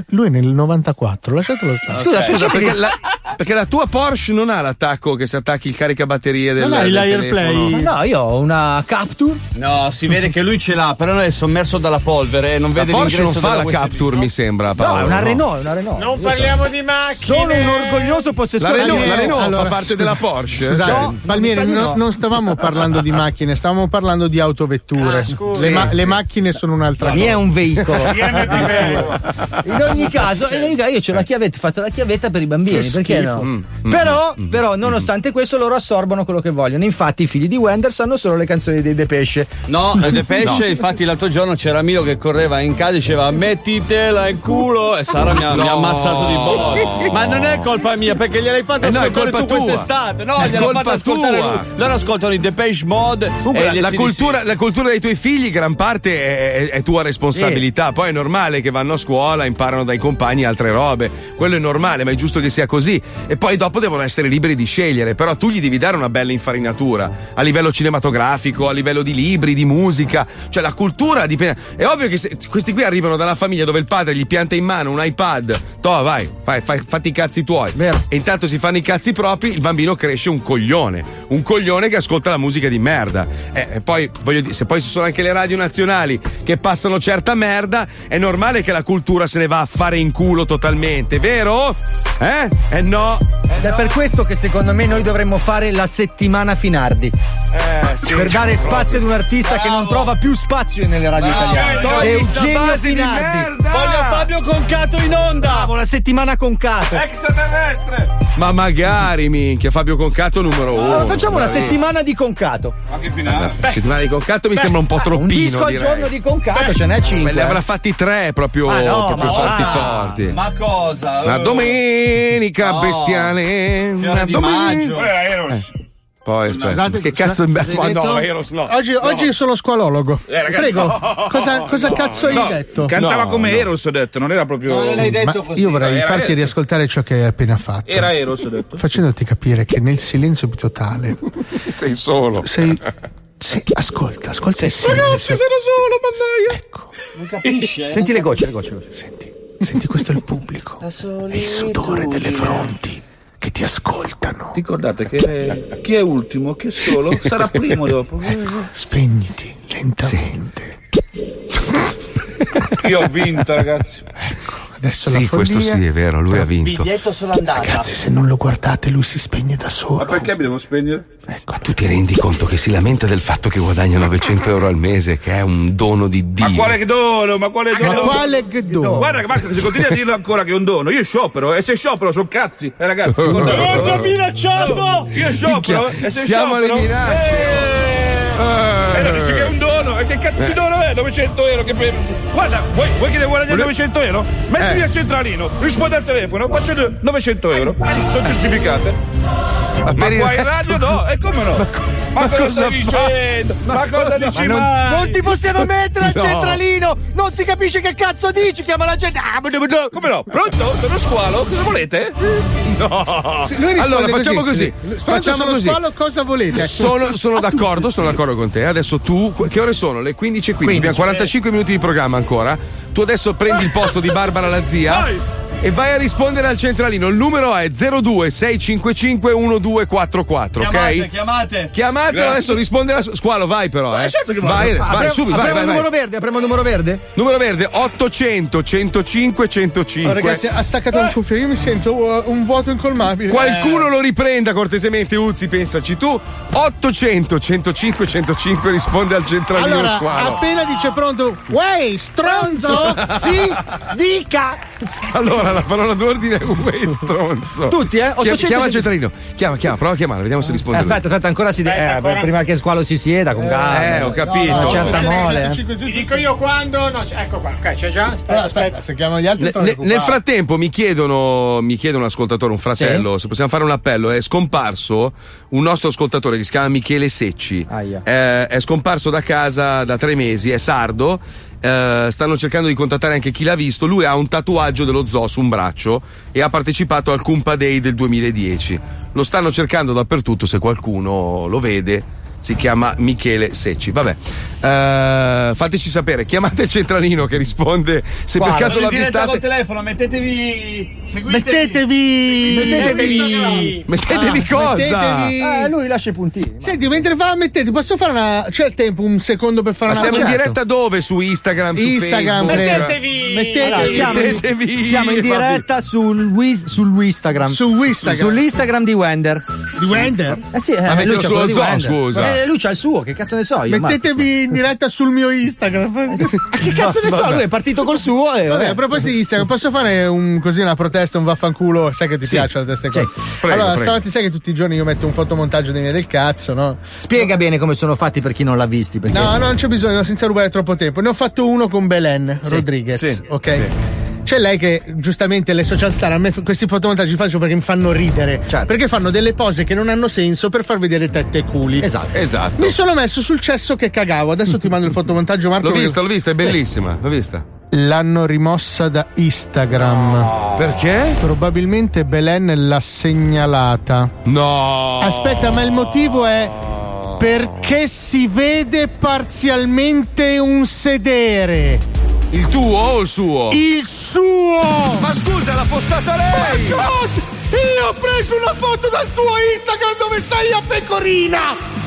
lui è nel 94, lasciatelo stare. Scusa, scusa, perché la, perché la tua Porsche non ha l'attacco che si attacchi il caricabatterie del, Non hai del l'Airplay? telefono. No, io ho una Capture. No, si vede che lui ce l'ha, però è sommerso dalla polvere, non La vede Porsche non fa la USB. Capture, mi sembra. No, Paolo, è una Renault, è una Renault. Non Io parliamo di macchine. Sono un orgoglioso La possessore Renault, di la Renault Allora, fa parte scusa- della Porsche. Scusate, Cioè, Palmieri, mi no- no. non stavamo parlando di macchine, stavamo parlando di autovetture. Ah, scusa. le, ma- Sì, le sì, macchine sono un'altra La mia è cosa. un veicolo. [LAUGHS] In ogni caso, in ogni caso io c'ho la chiavetta, ho fatto la chiavetta per i bambini, Che perché schifo. no? Mm, però, però, nonostante questo, loro assorbono quello che vogliono. Infatti, i figli di Wender sanno solo le canzoni dei Depeche. No, [LAUGHS] De Pesce, infatti l'altro giorno c'era Milo che correva in casa e diceva mettitela in culo e Sara mi ha, mi ha No. ammazzato di bolla. Sì. Ma non è colpa mia perché gliel'hai fatto Eh no, è colpa tu tua. quest'estate. No, colpa fatto ascoltare tua. lui. Loro ascoltano i Depeche Mod Comunque, la, la cultura, la cultura dei tuoi figli, gran parte è, è- è tua responsabilità. Poi è normale che vanno a scuola, imparano dai compagni altre robe. Quello è normale, ma è giusto che sia così. E poi dopo devono essere liberi di scegliere. Però tu gli devi dare una bella infarinatura a livello cinematografico, a livello di libri, di musica. Cioè, la cultura dipende. È ovvio che se- questi qui arrivano da una famiglia dove il padre gli pianta in mano un iPad. Toh, vai, fai, fai- fatti i cazzi tuoi. E intanto si fanno i cazzi propri, il bambino cresce un coglione. Un coglione che ascolta la musica di merda. Eh, e poi, voglio dire, se poi ci sono anche le radio nazionali che passano certa merda, è normale che la cultura se ne va a fare in culo totalmente, vero? Eh? Eh no. Ed è per questo che secondo me noi dovremmo fare la settimana Finardi. Eh, sì. per dare spazio ad un artista che non trova più spazio nelle radio italiane. Togli sta Eugenio base di Finardi. merda. Voglio Fabio Concato in onda. Bravo, la settimana con Cato. Extraterrestre! Ma magari, minchia, Fabio Concato numero uno. Allora, facciamo una Dai. settimana di Concato. Ma che finale? La settimana di Concato mi sembra un po' troppino. Un disco al direi. giorno di Concato, ce n'è cinque. ne avrà fatti tre proprio, Ah, no, proprio ma forti forti. Ma cosa? Una domenica No. bestiale. Una domenica. maggio. Era. Poi aspetta. Scusate, che cazzo cosa- Ma no, Eros no. Oggi, oggi sono squalologo. Eh, ragazzi, Prego, no, cosa, cosa no, cazzo hai no. detto? Cantava No, come no. Eros, ho detto, non era proprio. Non l'hai detto Ma così. io vorrei era farti vero. riascoltare ciò che hai appena fatto. Era Eros, ho detto. Facendoti capire che nel silenzio più totale Sei solo. sei Sì, ascolta, ascolta. Sì, Ragazzi, sì, sì. sono solo, mannaia. Ecco. Non capisce? Senti le gocce, le gocce. le gocce. Senti, senti, questo è il pubblico. È il sudore delle fronti che ti ascoltano. Ricordate che chi è ultimo, chi è solo, [LAUGHS] sarà primo dopo. Spegniti lentamente. Io ho vinto, ragazzi. Adesso Sì, la follia. questo sì, è vero, lui ha vinto. Biglietto sull'andata. Ragazzi, se non lo guardate, lui si spegne da solo. Ma perché mi devo spegnere? Ma tu ti rendi conto che si lamenta del fatto che guadagna 900 euro al mese, che è un dono di Dio? Ma quale dono? Ma quale Ma dono? quale dono? Guarda che Marco, se continui a dirlo ancora che è un dono, io sciopero e se sciopero sono cazzi. Eh ragazzi, [LAUGHS] ho minacciato! Io sciopero e se siamo alle sciopero. minacce. Eh, eh, dici che è un e che cazzo di dono è? 900 euro che per... Guarda, vuoi, vuoi che devo guadagnare 900 euro? Mettimi Eh. al centralino, rispondi al telefono, faccio 900 euro. Sono giustificate. Ma, per il qua in radio no, e come no? Ma, cosa cosa stai dicendo? Ma, cosa dici mai? Non ti possiamo mettere al No. centralino! Non si capisce che cazzo dici! Chiama la gente! Ah. Come no? Pronto? Sono squalo? Cosa volete? No. Allora facciamo così. Pronto, Facciamo sono così. squalo, cosa volete? Sono, [LAUGHS] sono d'accordo, sono d'accordo con te. Adesso tu, che ore sono? Le 15 e 15. Abbiamo 45 minuti di programma ancora. Tu adesso prendi il posto di Barbara la zia. Vai. E vai a rispondere al centralino. Il numero è 02 655 1244, Chiamate, ok? chiamate. Chiamatelo adesso, risponde la squalo, vai però, eh. certo che vai, vai, Apriamo- subito, vai, apriamo vai, il vai. numero verde, apriamo il numero verde. Numero verde 800 105 105. Oh, ragazzi, ha staccato un cuffio, io mi sento uh, un vuoto incolmabile. Qualcuno lo riprenda cortesemente, Uzzi, pensaci tu. 800 105 105 risponde al centralino Allora, squalo. appena dice pronto, Wey, stronzo, [LAUGHS] sì, dica. Allora, la parola d'ordine è uè [LAUGHS] stronzo. Tutti, eh? Chia- 800 chiama il centralino. Chiama, chiama, prova a chiamare, vediamo se Eh, risponde. aspetta, aspetta, ancora si deve. ancora. prima che Squalo si sieda con calma. Eh, ho capito. Una certa mole. eh. Ti dico io quando. No, ecco qua. Ok, c'è già. Aspetta, aspetta. Se chiamano gli altri. Ne- nel frattempo mi chiedono, mi chiede un ascoltatore, un fratello, se possiamo fare un appello. È scomparso un nostro ascoltatore che si chiama Michele Secci. Aia. Eh, è scomparso da casa da tre mesi, è sardo. Eh, stanno cercando di contattare anche chi l'ha visto. Lui ha un tatuaggio dello zoo su un braccio e ha partecipato al Kumpa Day del 2010. Lo stanno cercando dappertutto. Se qualcuno lo vede, si chiama Michele Secci. Vabbè, Eh, fateci sapere. Chiamate il centralino che risponde se per Guarda, caso in diretta l'avvistate. col telefono, mettetevi. Seguitevi. Mettetevi. Mettetevi. Mettetevi Ah, cosa? mettetevi. Eh, lui lascia i puntini. Senti, mentre fa, mettete, posso fare una. C'è il tempo, un secondo per fare Ma una. siamo in Certo. diretta dove? Su Instagram, su Instagram, Facebook? Mettetevi. Mettetevi. Allora, siamo, Mettetevi. siamo in diretta sul, Wis- sul Instagram. Su Instagram. Sull'Instagram di Wender. Di Wender? Eh sì, eh, Ma lui sullo quello di zoo, Wender. scusa. Eh, lui c'ha il suo, che cazzo ne so io. Mettetevi in diretta sul mio Instagram. [LAUGHS] Ma che cazzo ne so? Lui è partito col suo e Vabbè, vabbè. a proposito di Instagram, posso fare un, così una protesta, un vaffanculo? Sai che ti piacciono queste cose. Prego, allora, prego. sai che tutti i giorni io metto un fotomontaggio dei miei del cazzo, no? Spiega bene come sono fatti per chi non l'ha visti. Perché... No, no, non c'è bisogno, senza rubare troppo tempo. Ne ho fatto uno con Belen Rodriguez. sì, ok. C'è lei che giustamente le social star a me questi fotomontaggi li faccio perché mi fanno ridere. Certo. Perché fanno delle pose che non hanno senso per far vedere tette e culi. Esatto. Esatto. Mi sono messo sul cesso che cagavo. Adesso ti mando il fotomontaggio, Marco. L'ho vista, l'ho vista, è bellissima. L'ho vista. L'hanno rimossa da Instagram. Perché? Probabilmente Belen l'ha segnalata. No. Aspetta, ma il motivo è perché si vede parzialmente un sedere. Il tuo o il suo? Il suo! Ma scusa, l'ha postata lei! Ma cosa? Io ho preso una foto dal tuo Instagram dove sei a pecorina!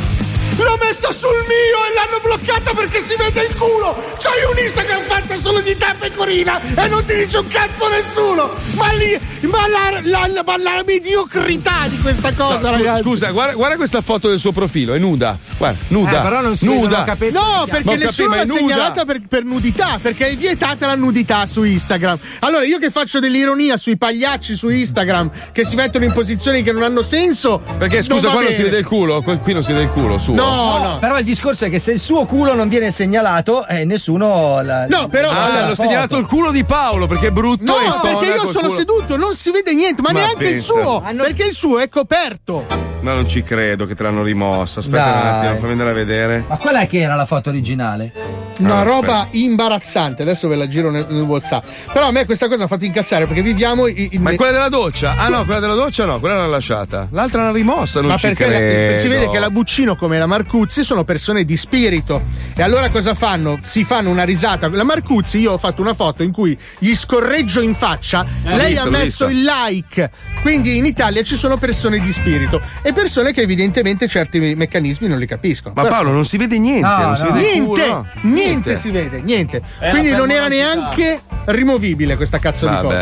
L'ho messa sul mio e l'hanno bloccata perché si vede il culo! C'hai un Instagram fatto solo di te, pecorina! E non ti dice un cazzo nessuno! Ma lì. Ma la, la, ma la mediocrità di questa No, cosa, scu- ragazzi! scusa, guarda, guarda questa foto del suo profilo, è nuda. Guarda, nuda. Eh, però non si nuda. capelli. No, perché nessuno capito, ma l'ha segnalata per, per nudità, perché è vietata la nudità su Instagram. Allora, io che faccio dell'ironia sui pagliacci su Instagram che si mettono in posizioni che non hanno senso. Perché scusa, qua non si vede il culo? Qui non si vede il culo suo. No, no. Però il discorso è che se il suo culo non viene segnalato, eh, nessuno. La, No, però. Ah, allora, hanno segnalato il culo di Paolo perché è brutto No, e perché io sono culo. seduto, non si vede niente, ma, Ma neanche il pensa. suo. Perché il suo è coperto. Ma non ci credo che te l'hanno rimossa. Aspetta Dai. un attimo, fammi andare a vedere. Ma qual è che era la foto originale? una Ah, roba aspetta. imbarazzante. Adesso ve la giro nel, nel WhatsApp. Però a me questa cosa ha fatto incazzare perché viviamo in. Ma è quella della doccia? Ah no, quella della doccia no, quella l'hanno lasciata. L'altra l'hanno rimossa, non Ma ci perché la- credo. si vede che la Buccino come la Marcuzzi sono persone di spirito. E allora cosa fanno? Si fanno una risata. La Marcuzzi, io ho fatto una foto in cui gli scorreggio in faccia, Eh, lei visto, ha messo visto. il like. Quindi in Italia ci sono persone di spirito e persone che evidentemente certi meccanismi non li capiscono. Ma Però- Paolo, non si vede niente, No, non si no. vede niente, culo, no. niente si vede, niente. È Quindi non era permalosa. neanche rimovibile questa cazzo di foto.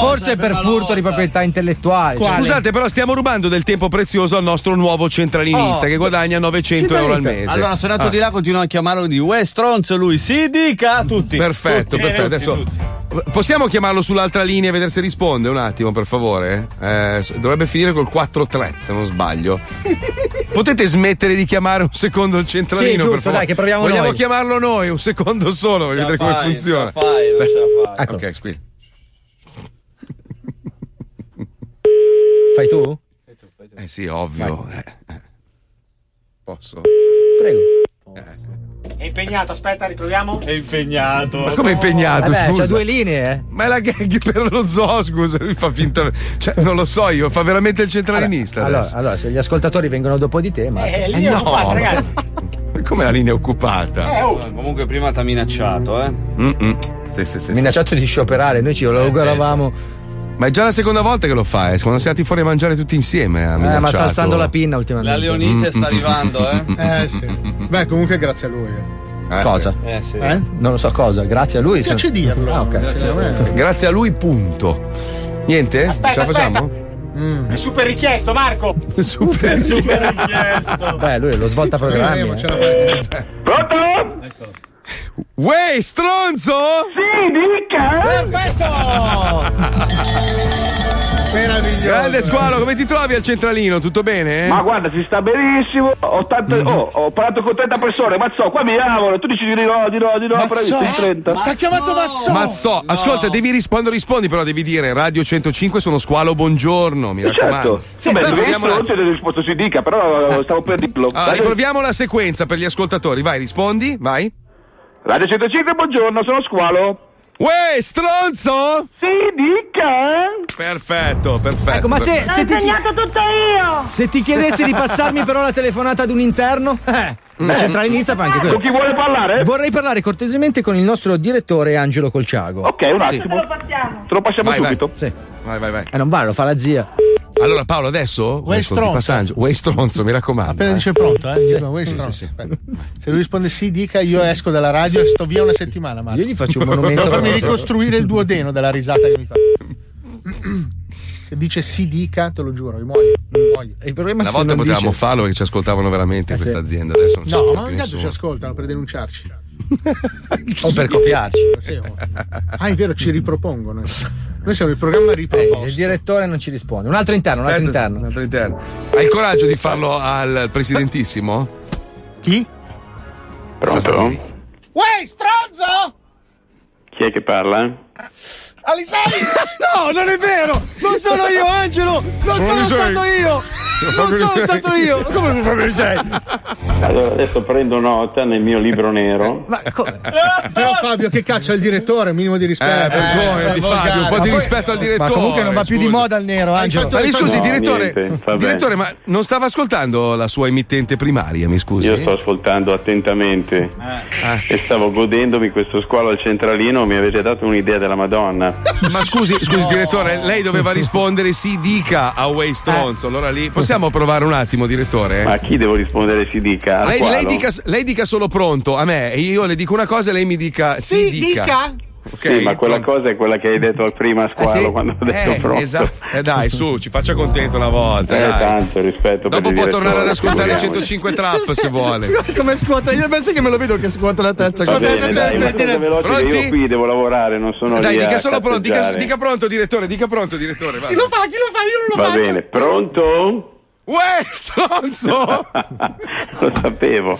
Forse per furto di proprietà intellettuale. Scusate, però stiamo rubando del tempo prezioso al nostro nuovo centralinista Oh. che guadagna 900 euro al mese. Allora sono andato Ah. di là, continuano a chiamarlo di Uè stronzo lui, si dica a tutti. Perfetto, Tutti, perfetto. tutti, Adesso tutti. Possiamo chiamarlo sull'altra linea e vedere se risponde un attimo, per favore? Eh, dovrebbe finire col 4-3, se non sbaglio. [LAUGHS] Potete smettere di chiamare un secondo il centralino, Sì, giusto, per favore? dai, che proviamo Vogliamo noi. chiamarlo noi, un secondo solo, per vedere come fai, funziona. ce la fai, ce la fai. Ecco. Ok, squillo. Fai tu? Eh sì, ovvio. eh, eh. Posso? Prego. È impegnato, aspetta, riproviamo. È impegnato. Ma come impegnato? Vabbè, scusa? c'ha due linee, eh. Ma è la gag per lo zoo, scusa, lui fa finta. Cioè, non lo so io, fa veramente il centralinista Allora, adesso. allora, se gli ascoltatori vengono dopo di te, ma. Eh, lì è occupata, ragazzi. Come la linea è occupata? Eh, oh. Comunque prima ti ha minacciato, eh. Mm-mm. Sì, sì, sì. Minacciato di scioperare, noi ci auguravamo. Ma è già la seconda volta che lo fa, eh. Quando siamo andati fuori a mangiare tutti insieme. Ha Eh, ma sta alzando la pinna ultimamente. La Leonite sta arrivando, eh. Eh sì. Beh, comunque grazie a lui. eh. Cosa? Eh sì. Eh? Non lo so cosa, grazie a lui. Mi piace se- dirlo. Ah, ok. Secondo me- Grazie a lui, punto. Niente? Aspetta, Ce la facciamo? Mm. È super richiesto, Marco. Super. Beh, lui è lo svolta programmi. Eh, eh. Pronto? Uè, stronzo! Sì, dica. Perfetto! [LAUGHS] Meraviglioso. Grande squalo, come ti trovi al centralino? Tutto bene? Ma guarda, si sta benissimo. Ho, tante- Mm-hmm. oh, ho parlato con 30 persone. Ma so, qua mi chiamano. Tu dici di no, di no, di no. Però sto in 30. Ti ha chiamato Mazzò. Mazzo, ascolta, devi rispondere, rispondi, però devi dire Radio 105 sono squalo, buongiorno, mi raccomando. Certo. Vabbè, Dai, dove proviamo, non la... c'è risposto si dica, però stavo per dirlo. Dai, riproviamo la sequenza per gli ascoltatori, vai, rispondi, vai. Radio 105, buongiorno, sono Squalo. Uè, stronzo! Sì, dica. Perfetto, perfetto. Ecco, ma se, perfetto. se ti, tutto io! se ti chiedessi di passarmi però la telefonata ad un interno, eh, il centralinista fa anche quello. Con chi vuole parlare? Vorrei parlare cortesemente con il nostro direttore Angelo Colciago. Ok, un attimo. Lo passiamo. Te lo passiamo Vai, vai. subito. Sì. Vai, vai, vai. Eh, non vale, lo fa la zia. Allora, Paolo, adesso. Ascolti, stronzo. passaggio. Uè, stronzo, mi raccomando. Appena eh. dice pronto, eh? Dico, "Uè, Sì, stronzo". sì, sì. Se lui risponde sì, dica io esco dalla radio e sto via una settimana. Marco. Io gli faccio un monumento. Devo farmi ricostruire il duodeno della risata che mi fa. Se dice sì, dica, te lo giuro, io muoio. muoio. Il problema Una è che se volta potevamo dice- farlo perché ci ascoltavano veramente in Eh, sì. questa azienda. Adesso non ci No, ma più intanto ci ascoltano per denunciarci. O per copiarci. Ah, è vero, ci ripropongono. Noi siamo il programma Eh, riproposto. il direttore non ci risponde. Un altro interno, un altro Aspetta, interno. un altro interno. Hai il coraggio di farlo al presidentissimo? Chi? Pronto? Uè, stronzo! Chi è che parla? Alisei! [LAUGHS] No, non è vero! Non sono io, Angelo! Non Sono sono stato io! Non sono stato io! [LAUGHS] Come mi sei? Allora, adesso prendo nota nel mio libro nero. Ma come? Però Fabio, che è il direttore? Minimo di rispetto. Eh, vergognati, Fabio, un po' di rispetto al direttore. Ma comunque non va più di moda il nero, Angelo. Ma mi scusi, No, direttore, niente, direttore, ma non stava ascoltando la sua emittente primaria, mi scusi? Io sto ascoltando attentamente Eh. e stavo godendomi questo squalo al centralino. Mi avete dato un'idea della Madonna. Ma scusi, scusi, direttore, lei doveva rispondere sì, dica a Way Stronzo. Allora lì possiamo provare un attimo, direttore? Ma a chi devo rispondere si dica? Lei, lei dica, lei dica solo pronto a me, e io le dico una cosa e lei mi dica sì, Sì, dica. dica. Ok, Sì, ma quella cosa è quella che hai detto al prima a squalo Eh, sì? quando ho detto Eh, pronto. esatto. Eh dai, su, ci faccia contento una volta. Eh, dai. tanto rispetto Dopo può tornare ad ascoltare figuriamoci. 105 Trap se vuole. Come scuota? Io penso che me lo vedo che scuota la testa. Va Scuota la bene, testa dai, veloce Pronti? io qui devo lavorare, non sono Dai, lì dica a solo pronto, dica, dica pronto, direttore, dica pronto, direttore. Chi lo fa? Chi lo fa? Io non lo Va faccio. bene, pronto? Uè, stronzo! [LAUGHS] Lo sapevo.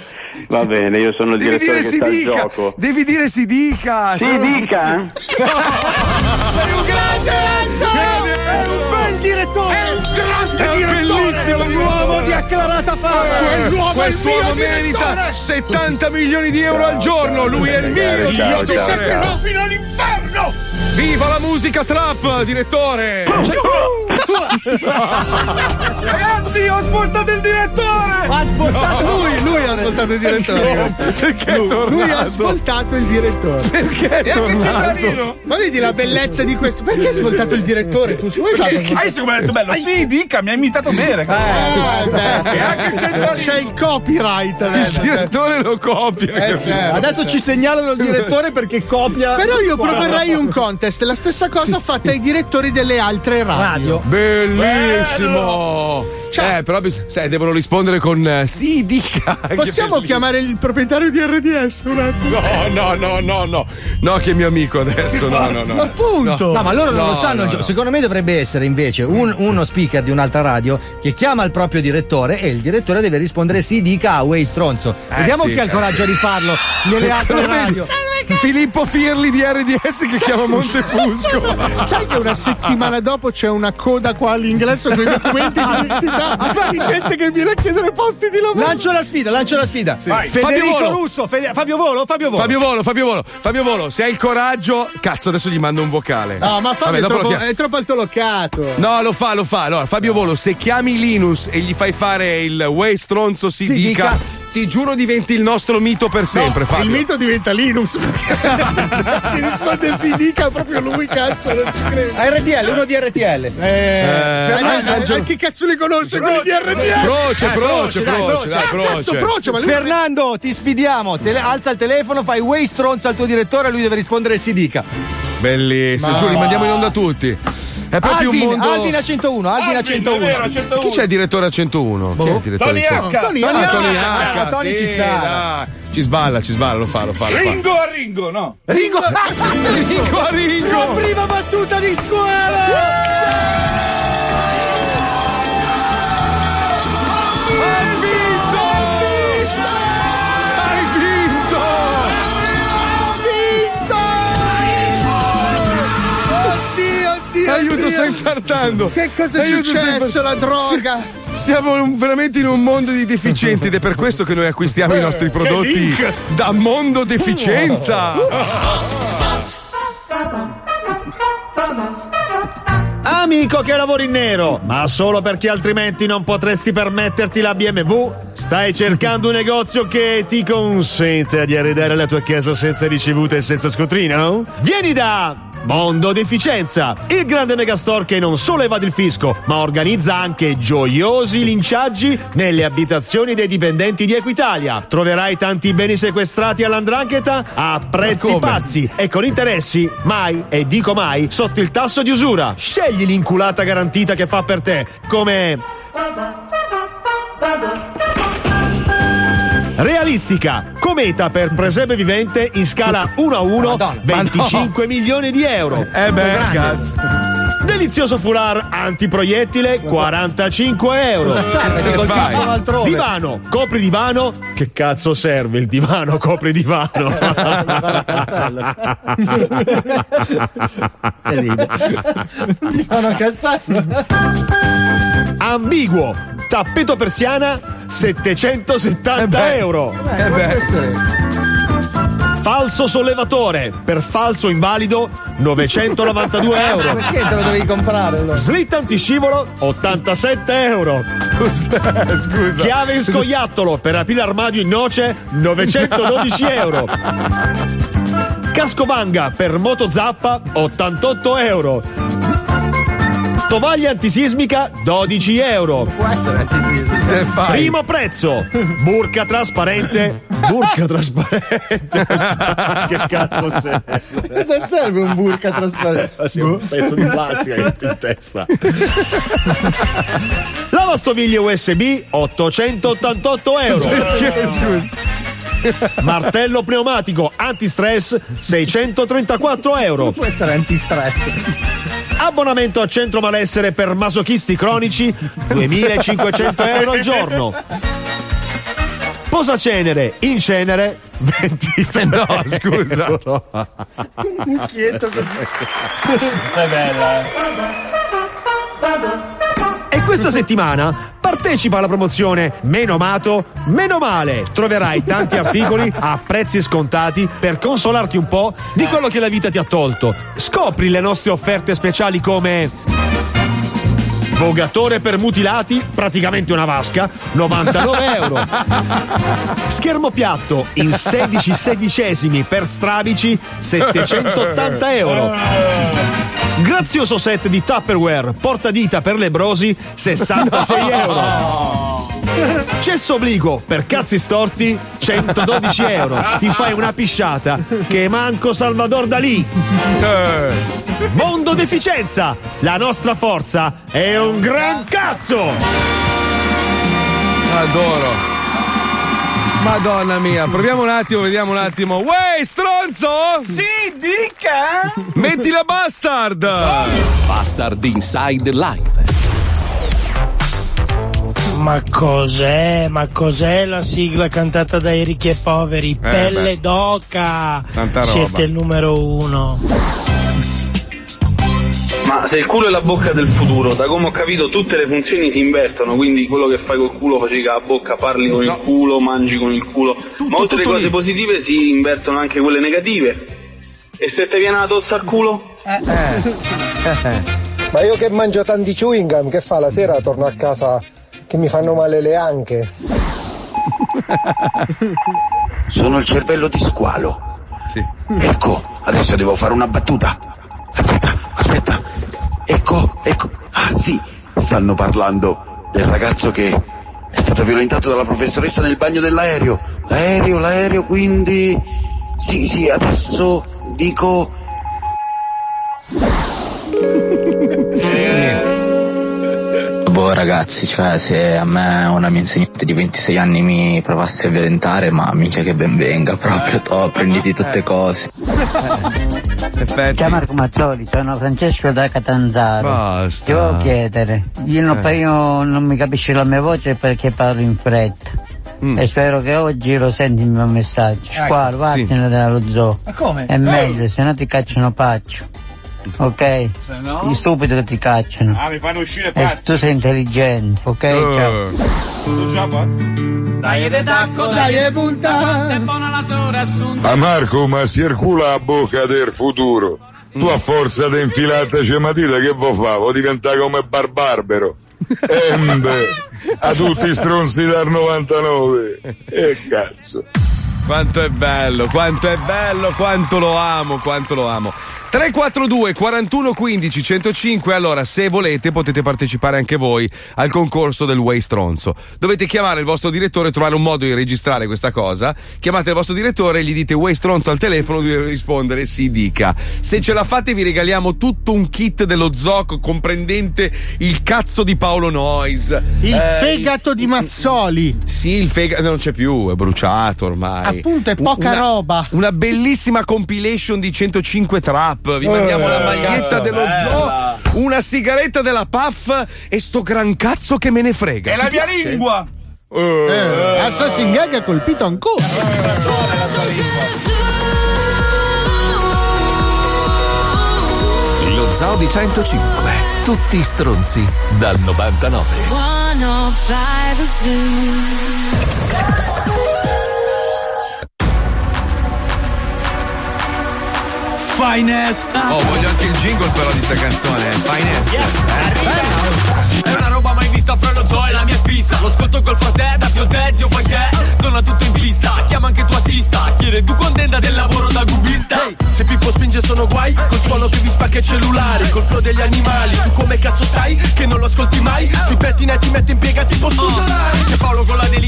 Va bene, io sono il Devi direttore dire che si sta al dica! gioco. Devi dire si dica! Si Sono- dica? [LAUGHS] Sei un grande Angelo! È un bel direttore! È un grande È direttore! bellissimo L'uomo di acclarata fama! Quest'uomo merita 70 milioni di euro al giorno. Lui è il mio Io ti direttore. seguirò fino all'inferno! Viva la musica trap, direttore! Ragazzi, ho ascoltato il direttore! Ha ascoltato Lui, lui ha ascoltato il direttore. Perché è Lui, tornato? lui ha ascoltato il direttore. Perché è E anche tornato? Ma vedi la bellezza di questo? Perché hai ascoltato il direttore? Tu Perché- Hai visto come ha detto bello? Sì, dica, mi ha imitato bene. Eh, beh, E il centralino. c'è il copyright. Il direttore lo copia. Eh, certo. Adesso ci segnalano il direttore perché copia. Però io proporrei un contest, la stessa cosa fatta ai direttori delle altre radio. Bellissimo! Eh, però sai, devono rispondere con eh, sì, dica. [LAUGHS] Possiamo chiamare il proprietario di RDS un attimo? No, no, no, no, no. No, che è mio amico adesso. No, no, no. Appunto! No, ma loro non No, lo sanno. no, no. Secondo me dovrebbe essere invece un- uno speaker di un'altra radio che chiama il proprio direttore e il direttore deve rispondere sì, dica a Way Stronzo. Vediamo sì, chi ha il eh, coraggio di farlo nelle [LAUGHS] altre radio. Filippo Firli di RDS che chiama Montefusco. [LAUGHS] Sai che una settimana dopo c'è una coda qua all'ingresso con i documenti di identità [LAUGHS] di gente che viene a chiedere posti di lavoro. Lancio la sfida, lancio la sfida. Vai. Federico Fabio Volo. Russo, Fede- Fabio Volo, Fabio Volo. Fabio Volo, Fabio Volo, Fabio Volo, se hai il coraggio, cazzo, adesso gli mando un vocale. No, ma Fabio Vabbè, è, troppo, è troppo altolocato. No, lo fa, lo fa. Allora, Fabio Volo, se chiami Linus e gli fai fare il Way Stronzo si, Si dica, dica. Ti giuro diventi il nostro mito per sempre, No, Fabio. Il mito diventa Linus. [LAUGHS] perché si dica proprio lui, cazzo, non ci credo. RTL, uno di RTL. Eh, Eh, Fernando, Angelo- eh, chi cazzo li conosce quelli di RTL? Proce, Eh, proce, dai, proce, dai, Ah, proce. cazzo, proce, ma lui Fernando, ti sfidiamo. Tele- alza il telefono, fai Way Stronzo al tuo direttore e lui deve rispondere si dica. Bellissimo, Ma- giù, li mandiamo in onda tutti. È proprio Alvin, un mondo. Alvin a 101, Alvin a 101. Chi c'è il direttore a 101? Chi è il direttore Tony a 101? H. Tony Ah, H. Tony Ah, H. Tony sì, ci sta. dai. Ci sballa, ci sballa, lo fa, lo fa, lo fa. Ringo a Ringo, no? Ringo, Ringo [LAUGHS] a Ringo. La prima battuta di scuola. Hai oddio. sto infartando. Che cosa è Aiuto, successo? La droga. Siamo un- veramente in un mondo di deficienti ed è per questo che noi acquistiamo i nostri prodotti da Mondo Deficienza. Amico che lavori in nero, ma solo perché altrimenti non potresti permetterti la BMW? Stai cercando un negozio che ti consente di arredare la tua casa senza ricevute e senza scontrino? Vieni da Mondo Deficienza, il grande megastore che non solo evade il fisco, ma organizza anche gioiosi linciaggi nelle abitazioni dei dipendenti di Equitalia. Troverai tanti beni sequestrati all'andrangheta a prezzi pazzi e con interessi mai, e dico mai, sotto il tasso di usura. Scegli l'inculata garantita che fa per te, come Realistica, cometa per presepe vivente in scala 1 a 1, Madonna, 25 milioni di euro. Eh beh, cazzo. Delizioso foulard antiproiettile, 45 euro. Cosa serve? Ti Che colpiscono altrove. Divano, copri divano. Che cazzo serve il divano? Copri divano. [LAUGHS] E ride. No, no, castello. Ambiguo, tappeto persiana, 770 euro. Eh, può essere. Falso sollevatore per falso invalido, 992 euro. Perché te lo devi comprare allora? Slitta antiscivolo 87 euro. Scusa. Chiave in scoiattolo per aprire armadio in noce 912 [LAUGHS] euro. Casco vanga per moto zappa 88 euro. Tovaglia antisismica 12 euro. Può essere fai? Primo prezzo. Burca trasparente. Burca trasparente. che cazzo serve? Cosa serve un burka trasparente? un pezzo di plastica che metti in testa. Lavastoviglie USB 888 euro. Martello pneumatico antistress 634 euro. Può essere antistress. Abbonamento a centro malessere per masochisti cronici 2500 euro al giorno. Posacenere in cenere 23 [LAUGHS] No, scusa. euro. Un mucchietto così. Questa è bella. eh. Questa settimana partecipa alla promozione Meno amato, meno male. Troverai tanti [LAUGHS] articoli a prezzi scontati per consolarti un po' di quello che la vita ti ha tolto. Scopri le nostre offerte speciali come Vogatore per mutilati, praticamente una vasca, 99 [LAUGHS] euro. Schermo piatto in 16 sedicesimi per strabici, 780 euro. Grazioso set di Tupperware, portadita per lebrosi, 66 euro. Cesso obliquo per cazzi storti 112 euro. Ti fai una pisciata che manco Salvador Dalì. Mondo deficienza! La nostra forza è un gran cazzo! Adoro. Madonna mia, proviamo un attimo, vediamo un attimo. Uè, stronzo! Sì, dica! Metti la bastard! Bastard Inside Live. Ma cos'è? Ma cos'è la sigla cantata dai ricchi e poveri? Pelle beh. d'oca! Tanta roba. Siete il numero uno. Ma se il culo è la bocca del futuro, da come ho capito tutte le funzioni si invertono, quindi quello che fai col culo facevi con la bocca, parli con il culo, mangi con il culo. Ma oltre alle tutto cose lì. positive si invertono anche quelle negative. E se ti viene la tozza al culo? [LAUGHS] Ma io che mangio tanti chewing gum, che fa la sera torno a casa che mi fanno male le anche? [LAUGHS] Sono il cervello di squalo. Sì. Ecco, adesso devo fare una battuta. Aspetta, aspetta. Ecco, ecco. Ah, sì, stanno parlando del ragazzo che è stato violentato dalla professoressa nel bagno dell'aereo. L'aereo, l'aereo, quindi... Sì, sì, adesso dico... [LAUGHS] Boh ragazzi, cioè se a me una mia insegnante di 26 anni mi provasse a violentare, ma minchia che ben venga, proprio to, prenditi tutte cose. [LAUGHS] [LAUGHS] Ciao Marco Mazzoli, sono Francesco da Catanzaro. Basta. Ti volevo chiedere, io non, Eh. io non mi capisci la mia voce perché parlo in fretta. Mm. E spero che oggi lo senti il mio messaggio. Ecco, Squalo, sì. vattene dallo zoo. Ma come? È meglio, se no ti cacciano paccio. Ok? no? Gli stupidi che ti cacciano. Ah, mi fanno uscire E pazzi. tu sei intelligente, ok? Ciao. Sono già pazzi. Dai de tacco, Dai, e punta! è buona la sora assunta. A Marco, ma circola a bocca del futuro. Tu a forza di infilarti matita che vuoi fare? Vuoi diventare come Barbarbero? Embe, a tutti i stronzi dal 99. E cazzo. Quanto è bello, quanto è bello, quanto lo amo, quanto lo amo. 342 41 15 105 allora se volete potete partecipare anche voi al concorso del Way Stronzo dovete chiamare il vostro direttore trovare un modo di registrare questa cosa chiamate il vostro direttore e gli dite Way Stronzo al telefono deve rispondere si dica se ce la fate vi regaliamo tutto un kit dello Zoc comprendente il cazzo di Paolo Noyes Il eh, fegato di Mazzoli. sì, il fegato non c'è più, è bruciato ormai. Appunto, è poca Una- roba. Una bellissima compilation di 105 trap. Vi Eh, mandiamo la maglietta cazzo, dello bella. zoo, una sigaretta della Puff e sto gran cazzo che me ne frega. È la mia piace? lingua. Eh, Assassin Gag ha colpito ancora. Lo Zoo di 105. Tutti stronzi dal 99. 105 Zoo. Finest. Oh, voglio anche il jingle però di sta canzone. Finest. È una roba mai vista fra lo zoo e la mia fissa Lo ascolto col fratello, da te, zio fai che Torna tutto in pista, chiama anche tua assista Chiede tu contenta del lavoro da cubista Se Pippo spinge sono guai, col suono che vi spacca i cellulari, col flow degli animali, tu come cazzo stai? Che non lo ascolti mai? Ti pettina e ti metti in piega tipo studiolari. C'è Paolo con la ti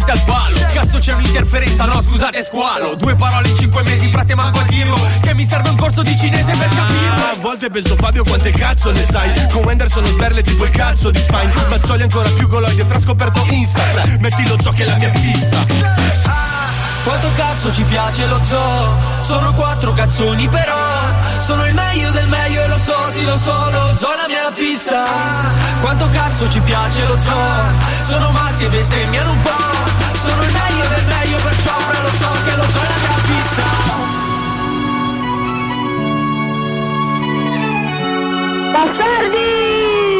mette al palo. Cazzo c'è un'interferenza, no scusate squalo. Due parole in cinque mesi, frate manco a dirlo. Che mi serve un corso di cinese per capirlo. A volte penso Fabio quante cazzo ne sai. Con Wenderson non sperle tipo il cazzo di Spine. Mazzoli ancora più goloide fra scoperto Insta. Metti lo zoo che è la mia fissa Quanto cazzo ci piace lo zoo? Sono quattro cazzoni però Sono il meglio del meglio e lo so, sì lo so Lo zoo la mia fissa. Quanto cazzo ci piace lo zoo? Sono matti e bestemmiano un po' Sono il meglio del meglio perciò fra lo so che lo zoo la mia fissa. Bastardi!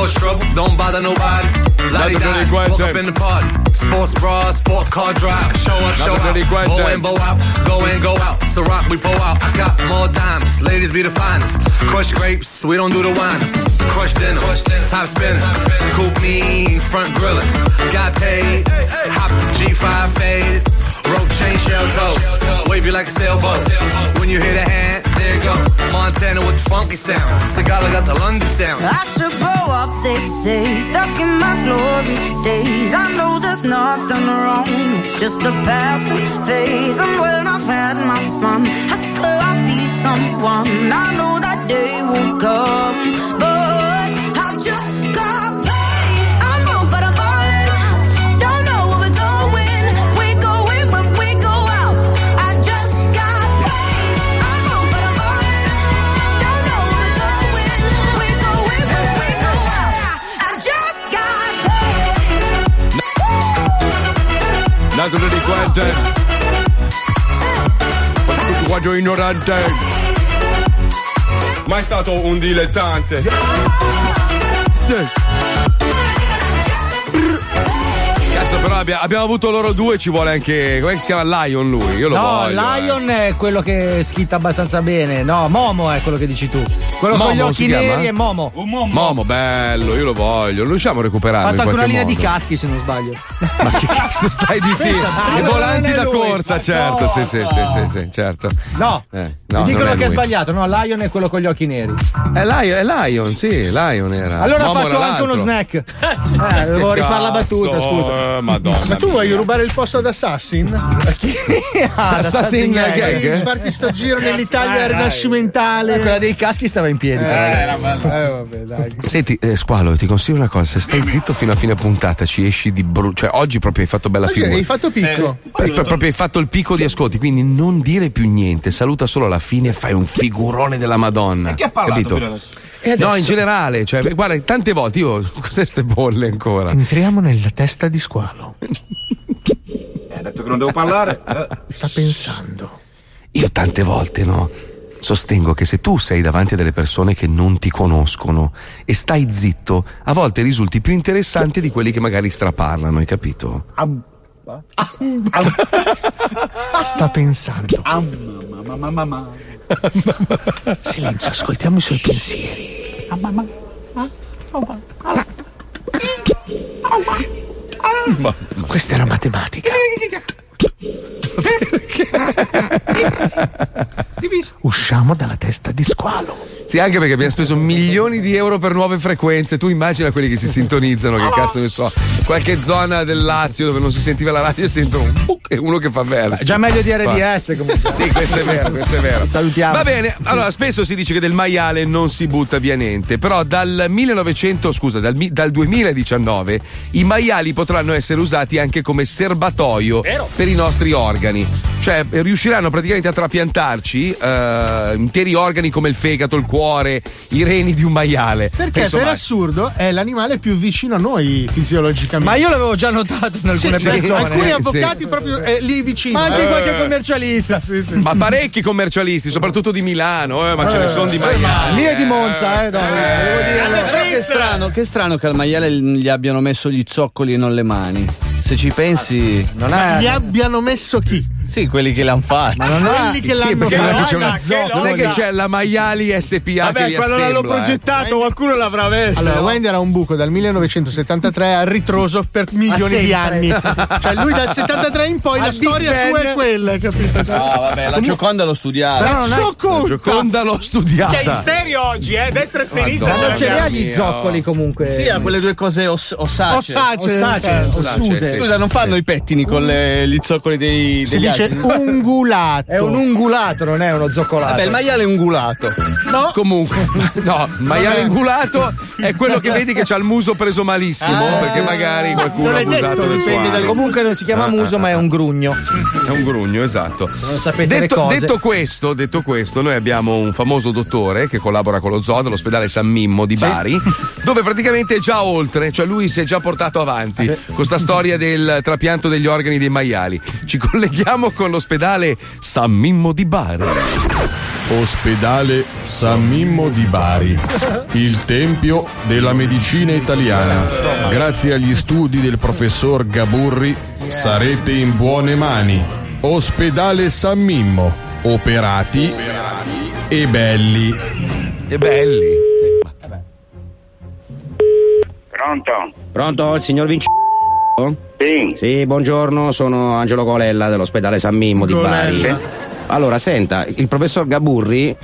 cause trouble, don't bother nobody. Dottie, delinquente. walk up in the party. Sports bra, sports car drive. Show up, show delinquente. Go in, bow out. Go in, go out. So rock, we pull out. I got more diamonds. Ladies be the finest. Crush grapes, we don't do the wine. Crush dinner, top spinner. Coupe me, front. Got paid. Hop G5 faded. Rope chain shell toes. Wavy like a sailboat. When you hit a hand, there go. Montana with the funky sound. Cigala got the London sound. I should grow up, they say, stuck in my glory days. I know there's nothing wrong, it's just a passing phase. And when I've had my fun, I swear I'll be someone. I know that day will come, but Dato delinquente. Quattro ignorante. Mai stato un dilettante. Cazzo, però abbia- abbiamo avuto loro due, ci vuole anche. Come si chiama Lion lui? Io lo no, voglio. eh. Lion è quello che schitta abbastanza bene. No, Momo è quello che dici tu. Quello con Momo gli occhi neri è Momo. Momo, bello, io lo voglio. Lo riusciamo a Ha recuperarlo in fatto anche una linea modo. di caschi, se non sbaglio. Ma che cazzo stai di sì? [LAUGHS] E non volanti da lui. corsa, Ma certo. Sì, sì, sì, sì, sì, certo. No, Eh, mi no, dicono non è che è sbagliato. No, Lion è quello con gli occhi neri. È Lion, è Lion, sì, Lion era. Allora ha Momo fatto era anche uno snack. [LAUGHS] Eh, dovevo rifare la battuta, scusa. eh, Madonna. Ma tu vuoi rubare il posto ad Assassin? [LAUGHS] Ah, Assassin Gag? Devi farti sto giro nell'Italia Eh, rinascimentale. Quella dei caschi stava in piedi. Eh, però. eh, vabbè, dai. Senti, eh, Squalo, ti consiglio una cosa: se stai zitto fino a fine puntata, ci esci di brutto. Cioè, oggi proprio hai fatto bella Oggi figura. hai fatto picco. Eh, pro- proprio hai fatto il picco di ascolti, quindi non dire più niente, saluta solo alla fine e fai un figurone della Madonna. Chi ha parlato capito? E No, in generale, cioè, guarda, tante volte io. [LAUGHS] Cos'è ste bolle ancora? entriamo nella testa di squalo. Eh, ha detto che non devo parlare. Eh. Sta pensando. Io tante volte, no? Sostengo che se tu sei davanti a delle persone che non ti conoscono e stai zitto, a volte risulti più interessante di quelli che magari straparlano, hai capito? Sta pensando. Mamma, mamma. Silenzio, ascoltiamo i suoi pensieri. Questa era matematica. [LAUGHS] Usciamo dalla testa di squalo. Sì, anche perché abbiamo speso milioni di euro per nuove frequenze. Tu immagina quelli che si sintonizzano, che cazzo ne so, qualche zona del Lazio dove non si sentiva la radio e sentono un buc e uno che fa versi. Già meglio di RDS comunque. Sì, questo è vero, questo è vero. Salutiamo. Va bene, allora spesso si dice che del maiale non si butta via niente, però dal 1900, scusa, dal, dal 2019 i maiali potranno essere usati anche come serbatoio per i nostri organi. Cioè eh, riusciranno praticamente a trapiantarci eh, interi organi come il fegato, il cuore, i reni di un maiale. Perché Insomma, per assurdo è l'animale più vicino a noi fisiologicamente. Ma io l'avevo già notato in alcune Sì, sì, persone. alcuni Sì, avvocati sì. proprio eh, lì vicino. Ma anche Eh. qualche commercialista. ma parecchi commercialisti, soprattutto di Milano, eh, ma ce ne sono di maiali. Lì è di Monza, eh, no, devo dire. Però che strano, che strano che al maiale gli abbiano messo gli zoccoli e non le mani. Se ci pensi, non è. Gli abbiano messo chi? Sì, quelli che l'hanno fatto. Ma non è- Quelli che Sì, l'hanno perché fatto. non è che c'è una Che zoccola. loda. Non è che c'è la Maiali SPA che li assembla, eh. qualcuno l'avrà messo. Allora, Wendy era un buco dal 1973 a ritroso per milioni di anni. Cioè, lui dal 73 in poi Al la Big storia Ben. sua è quella, capito? Cioè, Ah, vabbè, la Gioconda l'ho studiata. Però non è- La Gioconda l'ho studiata. Che è in stereo oggi, eh? Destra e sinistra. Ma ce non ce li ha gli zoccoli comunque. Sì, ha quelle due cose oss- ossacee. Ossacee, ossude. sì. Scusa, non fanno i pettini con gli zoccoli dei, Si dice ungulato. È un ungulato, non è uno zoccolato. Vabbè, il maiale è ungulato. No, Comunque, [LAUGHS] no, maiale ingulato è quello che vedi che ha il muso preso malissimo, perché magari qualcuno ha è detto, abusato del dal- Comunque non si chiama muso, ma è un grugno. È un grugno, esatto. Non sapete le Detto, cose. detto questo, detto questo, noi abbiamo un famoso dottore che collabora con lo zoo dell'ospedale San Mimmo di Bari, [LAUGHS] dove praticamente è già oltre, cioè lui si è già portato avanti con questa storia del trapianto degli organi dei maiali. Ci colleghiamo con l'ospedale San Mimmo di Bari. Ospedale San Mimmo di Bari, il tempio della medicina italiana. Grazie agli studi del professor Gaburri sarete in buone mani. Ospedale San Mimmo, operati e belli. E belli. Pronto? Pronto, il signor Vincenzo? Sì. Sì, buongiorno, sono Angelo Colella dell'ospedale San Mimmo di Bari. Colella. Allora, senta, il professor Gaburri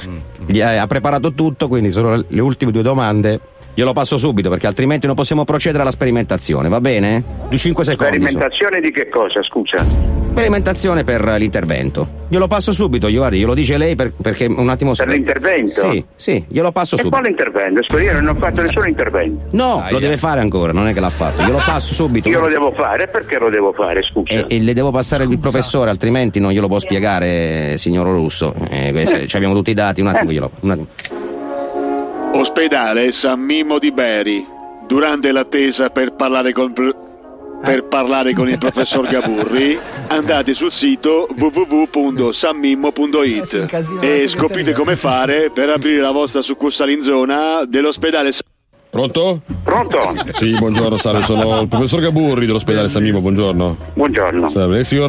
gli ha, ha preparato tutto, quindi sono le ultime due domande. Glielo passo subito perché altrimenti non possiamo procedere alla sperimentazione, va bene? Di 5 secondi. so. Sperimentazione di che cosa, scusa? Sperimentazione per l'intervento. Glielo passo subito, io, guardi, glielo dice lei per- perché un attimo. Per l'intervento? Sì, sì, glielo passo E subito. quale intervento? Scusa, io non ho fatto nessun intervento. No, lo deve fare ancora, non è che l'ha fatto. Glielo passo subito. Io lo devo fare, e perché lo devo fare, scusa? E, e le devo passare il professore, altrimenti non glielo può spiegare, signor Russo. Eh, ci abbiamo tutti i dati, un attimo glielo. Un attimo. Ospedale San Mimmo di Bari. Durante l'attesa per parlare con per parlare con il professor [LAUGHS] Gaburri, andate sul sito www.sanmimmo.it e scoprite come fare per aprire la vostra succursale in zona dell'ospedale San Pronto? Pronto? Sì, buongiorno, salve, sono il professor Gaburri dell'ospedale San Mimmo, buongiorno. Buongiorno. Salve, signor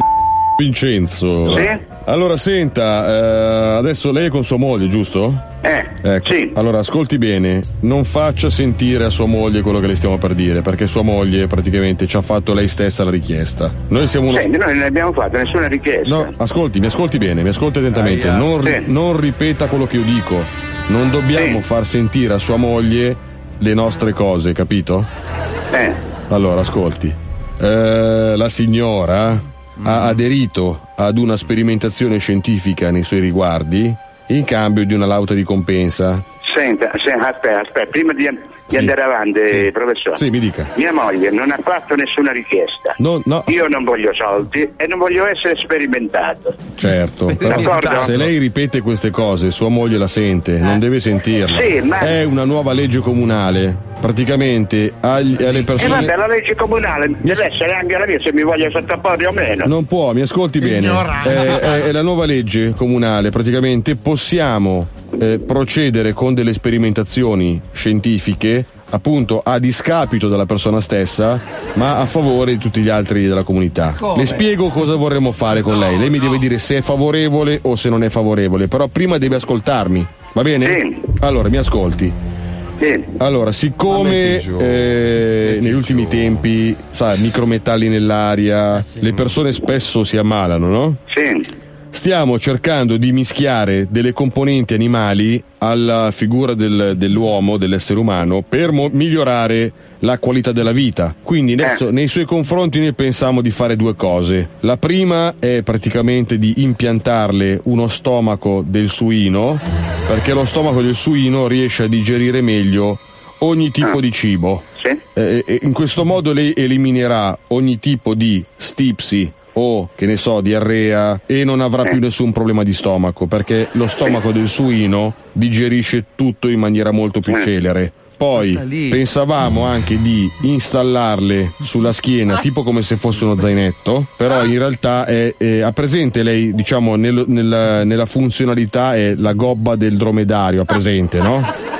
Vincenzo. Sì? Allora, senta, eh, adesso lei è con sua moglie, giusto? Eh, ecco. Allora, ascolti bene, non faccia sentire a sua moglie quello che le stiamo per dire, perché sua moglie praticamente ci ha fatto lei stessa la richiesta. Noi siamo uno... Senti, noi non abbiamo fatto nessuna richiesta. No, ascolti, mi ascolti bene, mi ascolti attentamente. Non, ri- Sì. non ripeta quello che io dico. Non dobbiamo far sentire a sua moglie le nostre cose, capito? Eh. Allora, ascolti. Eh, la signora ha aderito ad una sperimentazione scientifica nei suoi riguardi in cambio di una lauta di compensa. Senta, se- aspetta, aspetta, prima di, di andare avanti, professore. Sì, mi dica. Mia moglie non ha fatto nessuna richiesta. No, no, Io non voglio soldi e non voglio essere sperimentato. certo. D'accordo. se lei ripete queste cose, sua moglie la sente, non deve sentirla. Sì, ma- È una nuova legge comunale. Praticamente agli- alle E persone. vabbè, la legge comunale deve essere anche la mia se mi voglio sottopporre o meno. Non può, mi ascolti bene. È, è- è la nuova legge comunale. Praticamente possiamo eh, procedere con delle sperimentazioni scientifiche, appunto a discapito della persona stessa, ma a favore di tutti gli altri della comunità. Come? Le spiego cosa vorremmo fare con lei. Lei mi deve dire se è favorevole o se non è favorevole, però prima deve ascoltarmi. Va bene? Allora, mi ascolti. Allora, siccome eh, negli ultimi tempi, sai, micrometalli nell'aria, le persone spesso si ammalano, no? Sì. Stiamo cercando di mischiare delle componenti animali alla figura del- dell'uomo, dell'essere umano, per mo- migliorare la qualità della vita. Quindi adesso, nei suoi confronti noi pensiamo di fare due cose. La prima è praticamente di impiantarle uno stomaco del suino, perché lo stomaco del suino riesce a digerire meglio ogni tipo di cibo. Eh, e in questo modo lei eliminerà ogni tipo di stipsi o che ne so, diarrea e non avrà più nessun problema di stomaco perché lo stomaco del suino digerisce tutto in maniera molto più celere. Poi pensavamo anche di installarle sulla schiena, tipo come se fosse uno zainetto, però in realtà è, è- ha presente lei, diciamo, nel- nella- nella funzionalità è la gobba del dromedario, ha presente, no? [LAUGHS]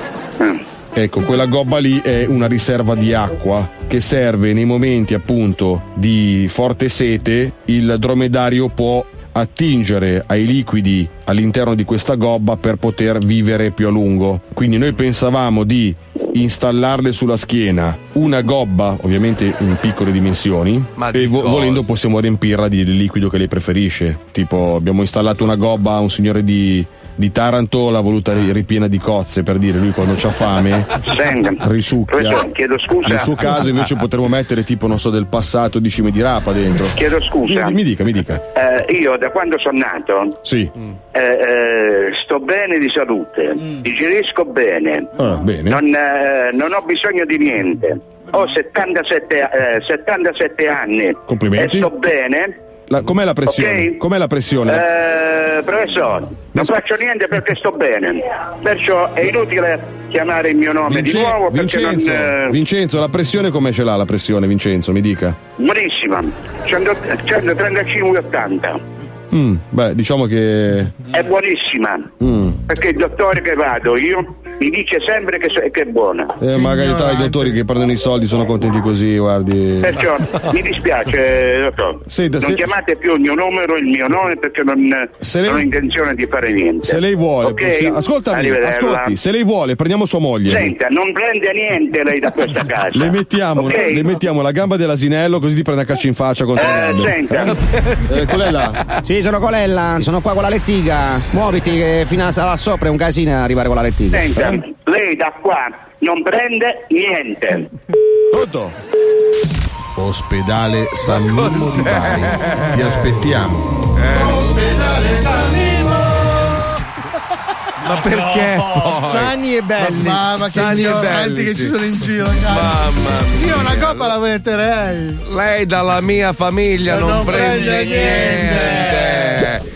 Ecco, quella gobba lì è una riserva di acqua che serve nei momenti appunto di forte sete, il dromedario può attingere ai liquidi all'interno di questa gobba per poter vivere più a lungo. Quindi noi pensavamo di installarle sulla schiena una gobba, ovviamente in piccole dimensioni, Ma e vo- volendo possiamo riempirla di liquido che lei preferisce. Tipo abbiamo installato una gobba a un signore di di Taranto l'ha voluta ri- ripiena di cozze per dire lui quando c'ha fame risucchia chiedo scusa. nel suo caso invece potremmo mettere tipo non so del passato di cime di rapa dentro Chiedo scusa. mi, mi dica mi dica Eh, io da quando sono nato sì eh, eh, sto bene di salute, digerisco bene, Ah, bene non, eh, non ho bisogno di niente. Ho 77, eh, 77 anni Complimenti. e sto bene. La- com'è la pressione? Ok. com'è la pressione? Eh, professore, non faccio niente perché sto bene, perciò è inutile chiamare il mio nome Vince- di nuovo Vincenzo, non... eh, Vincenzo, la pressione come ce l'ha la pressione Vincenzo mi dica buonissima, 135-80, Mm, beh diciamo che è buonissima, mm. perché il dottore che vado io mi dice sempre che, so- che è buona. eh, magari tra i dottori che prendono i soldi sono contenti così guardi Perciò mi dispiace, dottor. Senta, non se- chiamate più il mio numero, il mio nome perché non, non ho intenzione di fare niente. se lei vuole Ok? ascoltami Arrivederla. ascolti se lei vuole prendiamo sua moglie Senta, non prende niente lei da questa [LAUGHS] casa. Le mettiamo, Ok? le mettiamo la gamba dell'asinello così ti prende a calcio in faccia contro le Eh, gambe. senta. Eh, qual è là? Sì, sono Colella, sono qua con la lettiga. Muoviti che fino a là sopra è un casino arrivare con la lettiga. Senta, lei da qua non prende niente. Pronto? Ospedale San Mimmo di Bari. Ti aspettiamo. Ma perché poi? Sani e belli. Ma- ma che Sani e belli che che ci sono in giro. Mamma Io una coppa la metterei. Lei dalla mia famiglia non, non prende, prende niente.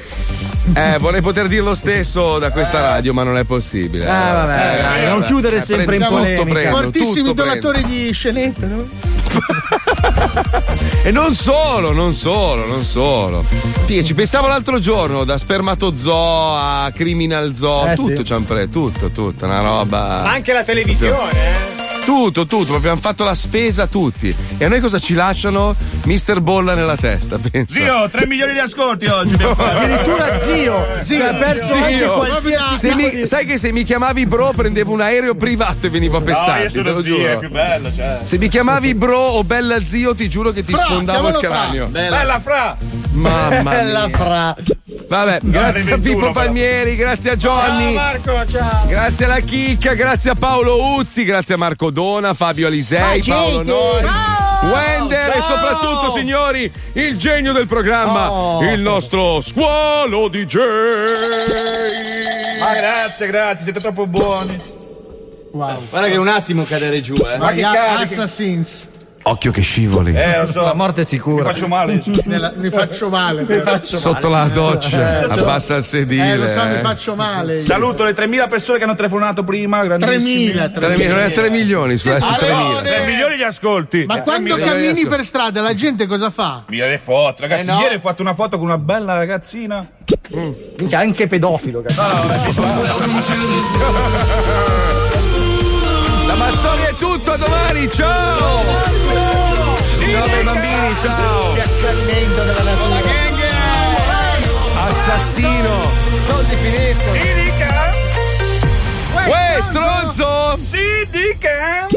Eh, vorrei poter dire lo stesso da questa radio, ma non è possibile. Ah, vabbè, Eh, dai, eh, non vabbè. chiudere Eh, sempre in polemica. prendo, Fortissimi tutto prendo. donatori di scenette, no? [LAUGHS] E non solo, non solo, non solo. Figa, ci pensavo l'altro giorno, da spermatozoo a criminal zoo, Eh, tutto sì. ci hanno preso, tutto, tutto, una roba. Ma anche la televisione, eh? Tutto, tutto, abbiamo fatto la spesa tutti. E a noi cosa ci lasciano? Mister Bolla nella testa, [LAUGHS] pensa. Zio, 3 milioni di ascolti oggi. Addirittura zio, zio, ha perso Zio. qualsiasi mi- sai che se mi chiamavi bro prendevo un aereo privato e venivo a No, pestarti, sono te lo zio, è giuro. più bello, cioè. Se mi chiamavi bro o bella zio, ti giuro che ti Fra, sfondavo il chiamalo Fra. cranio. Bella, Fra. Mamma Bella mia. fra. Vabbè, No, grazie a 21, Pippo però. Palmieri, grazie a Johnny. Ciao Marco, ciao. Grazie alla Chicca, grazie a Paolo Uzzi, grazie a Marco Dona, Fabio Alisei, Paolo. Noi, Ciao. Wender e Ciao. soprattutto, signori, il genio del programma, Oh. il nostro squalo DJ. Ma grazie, grazie, siete troppo buoni. Wow. Guarda che un attimo cadere giù, eh. Ma che che carichi. Assassins. Occhio che scivoli. Eh, lo so. La morte è sicura. Mi faccio male. [LAUGHS] Nella- mi faccio male. Mi faccio Sotto la doccia, abbassa il sedile. Eh, lo so, mi eh. faccio male. io. Saluto le 3.000 persone che hanno telefonato prima. grandissimi. 3.000, Tre mi- non è 3 milioni, su Ah, 3 no, milioni. 3 milioni di ascolti. Ma Eh, quando 3 milioni di cammini per strada la gente cosa fa? Mia le foto, ragazzi. Eh, no. Ieri ho fatto una foto con una bella ragazzina. Minchia, anche pedofilo, cazzo. La [LAUGHS] Mazzoni è tutto, a domani, ciao! Ciao bei bambini, ciao! Assassino! Soldi finiscono. Si dica! Uè, stronzo! Si dica!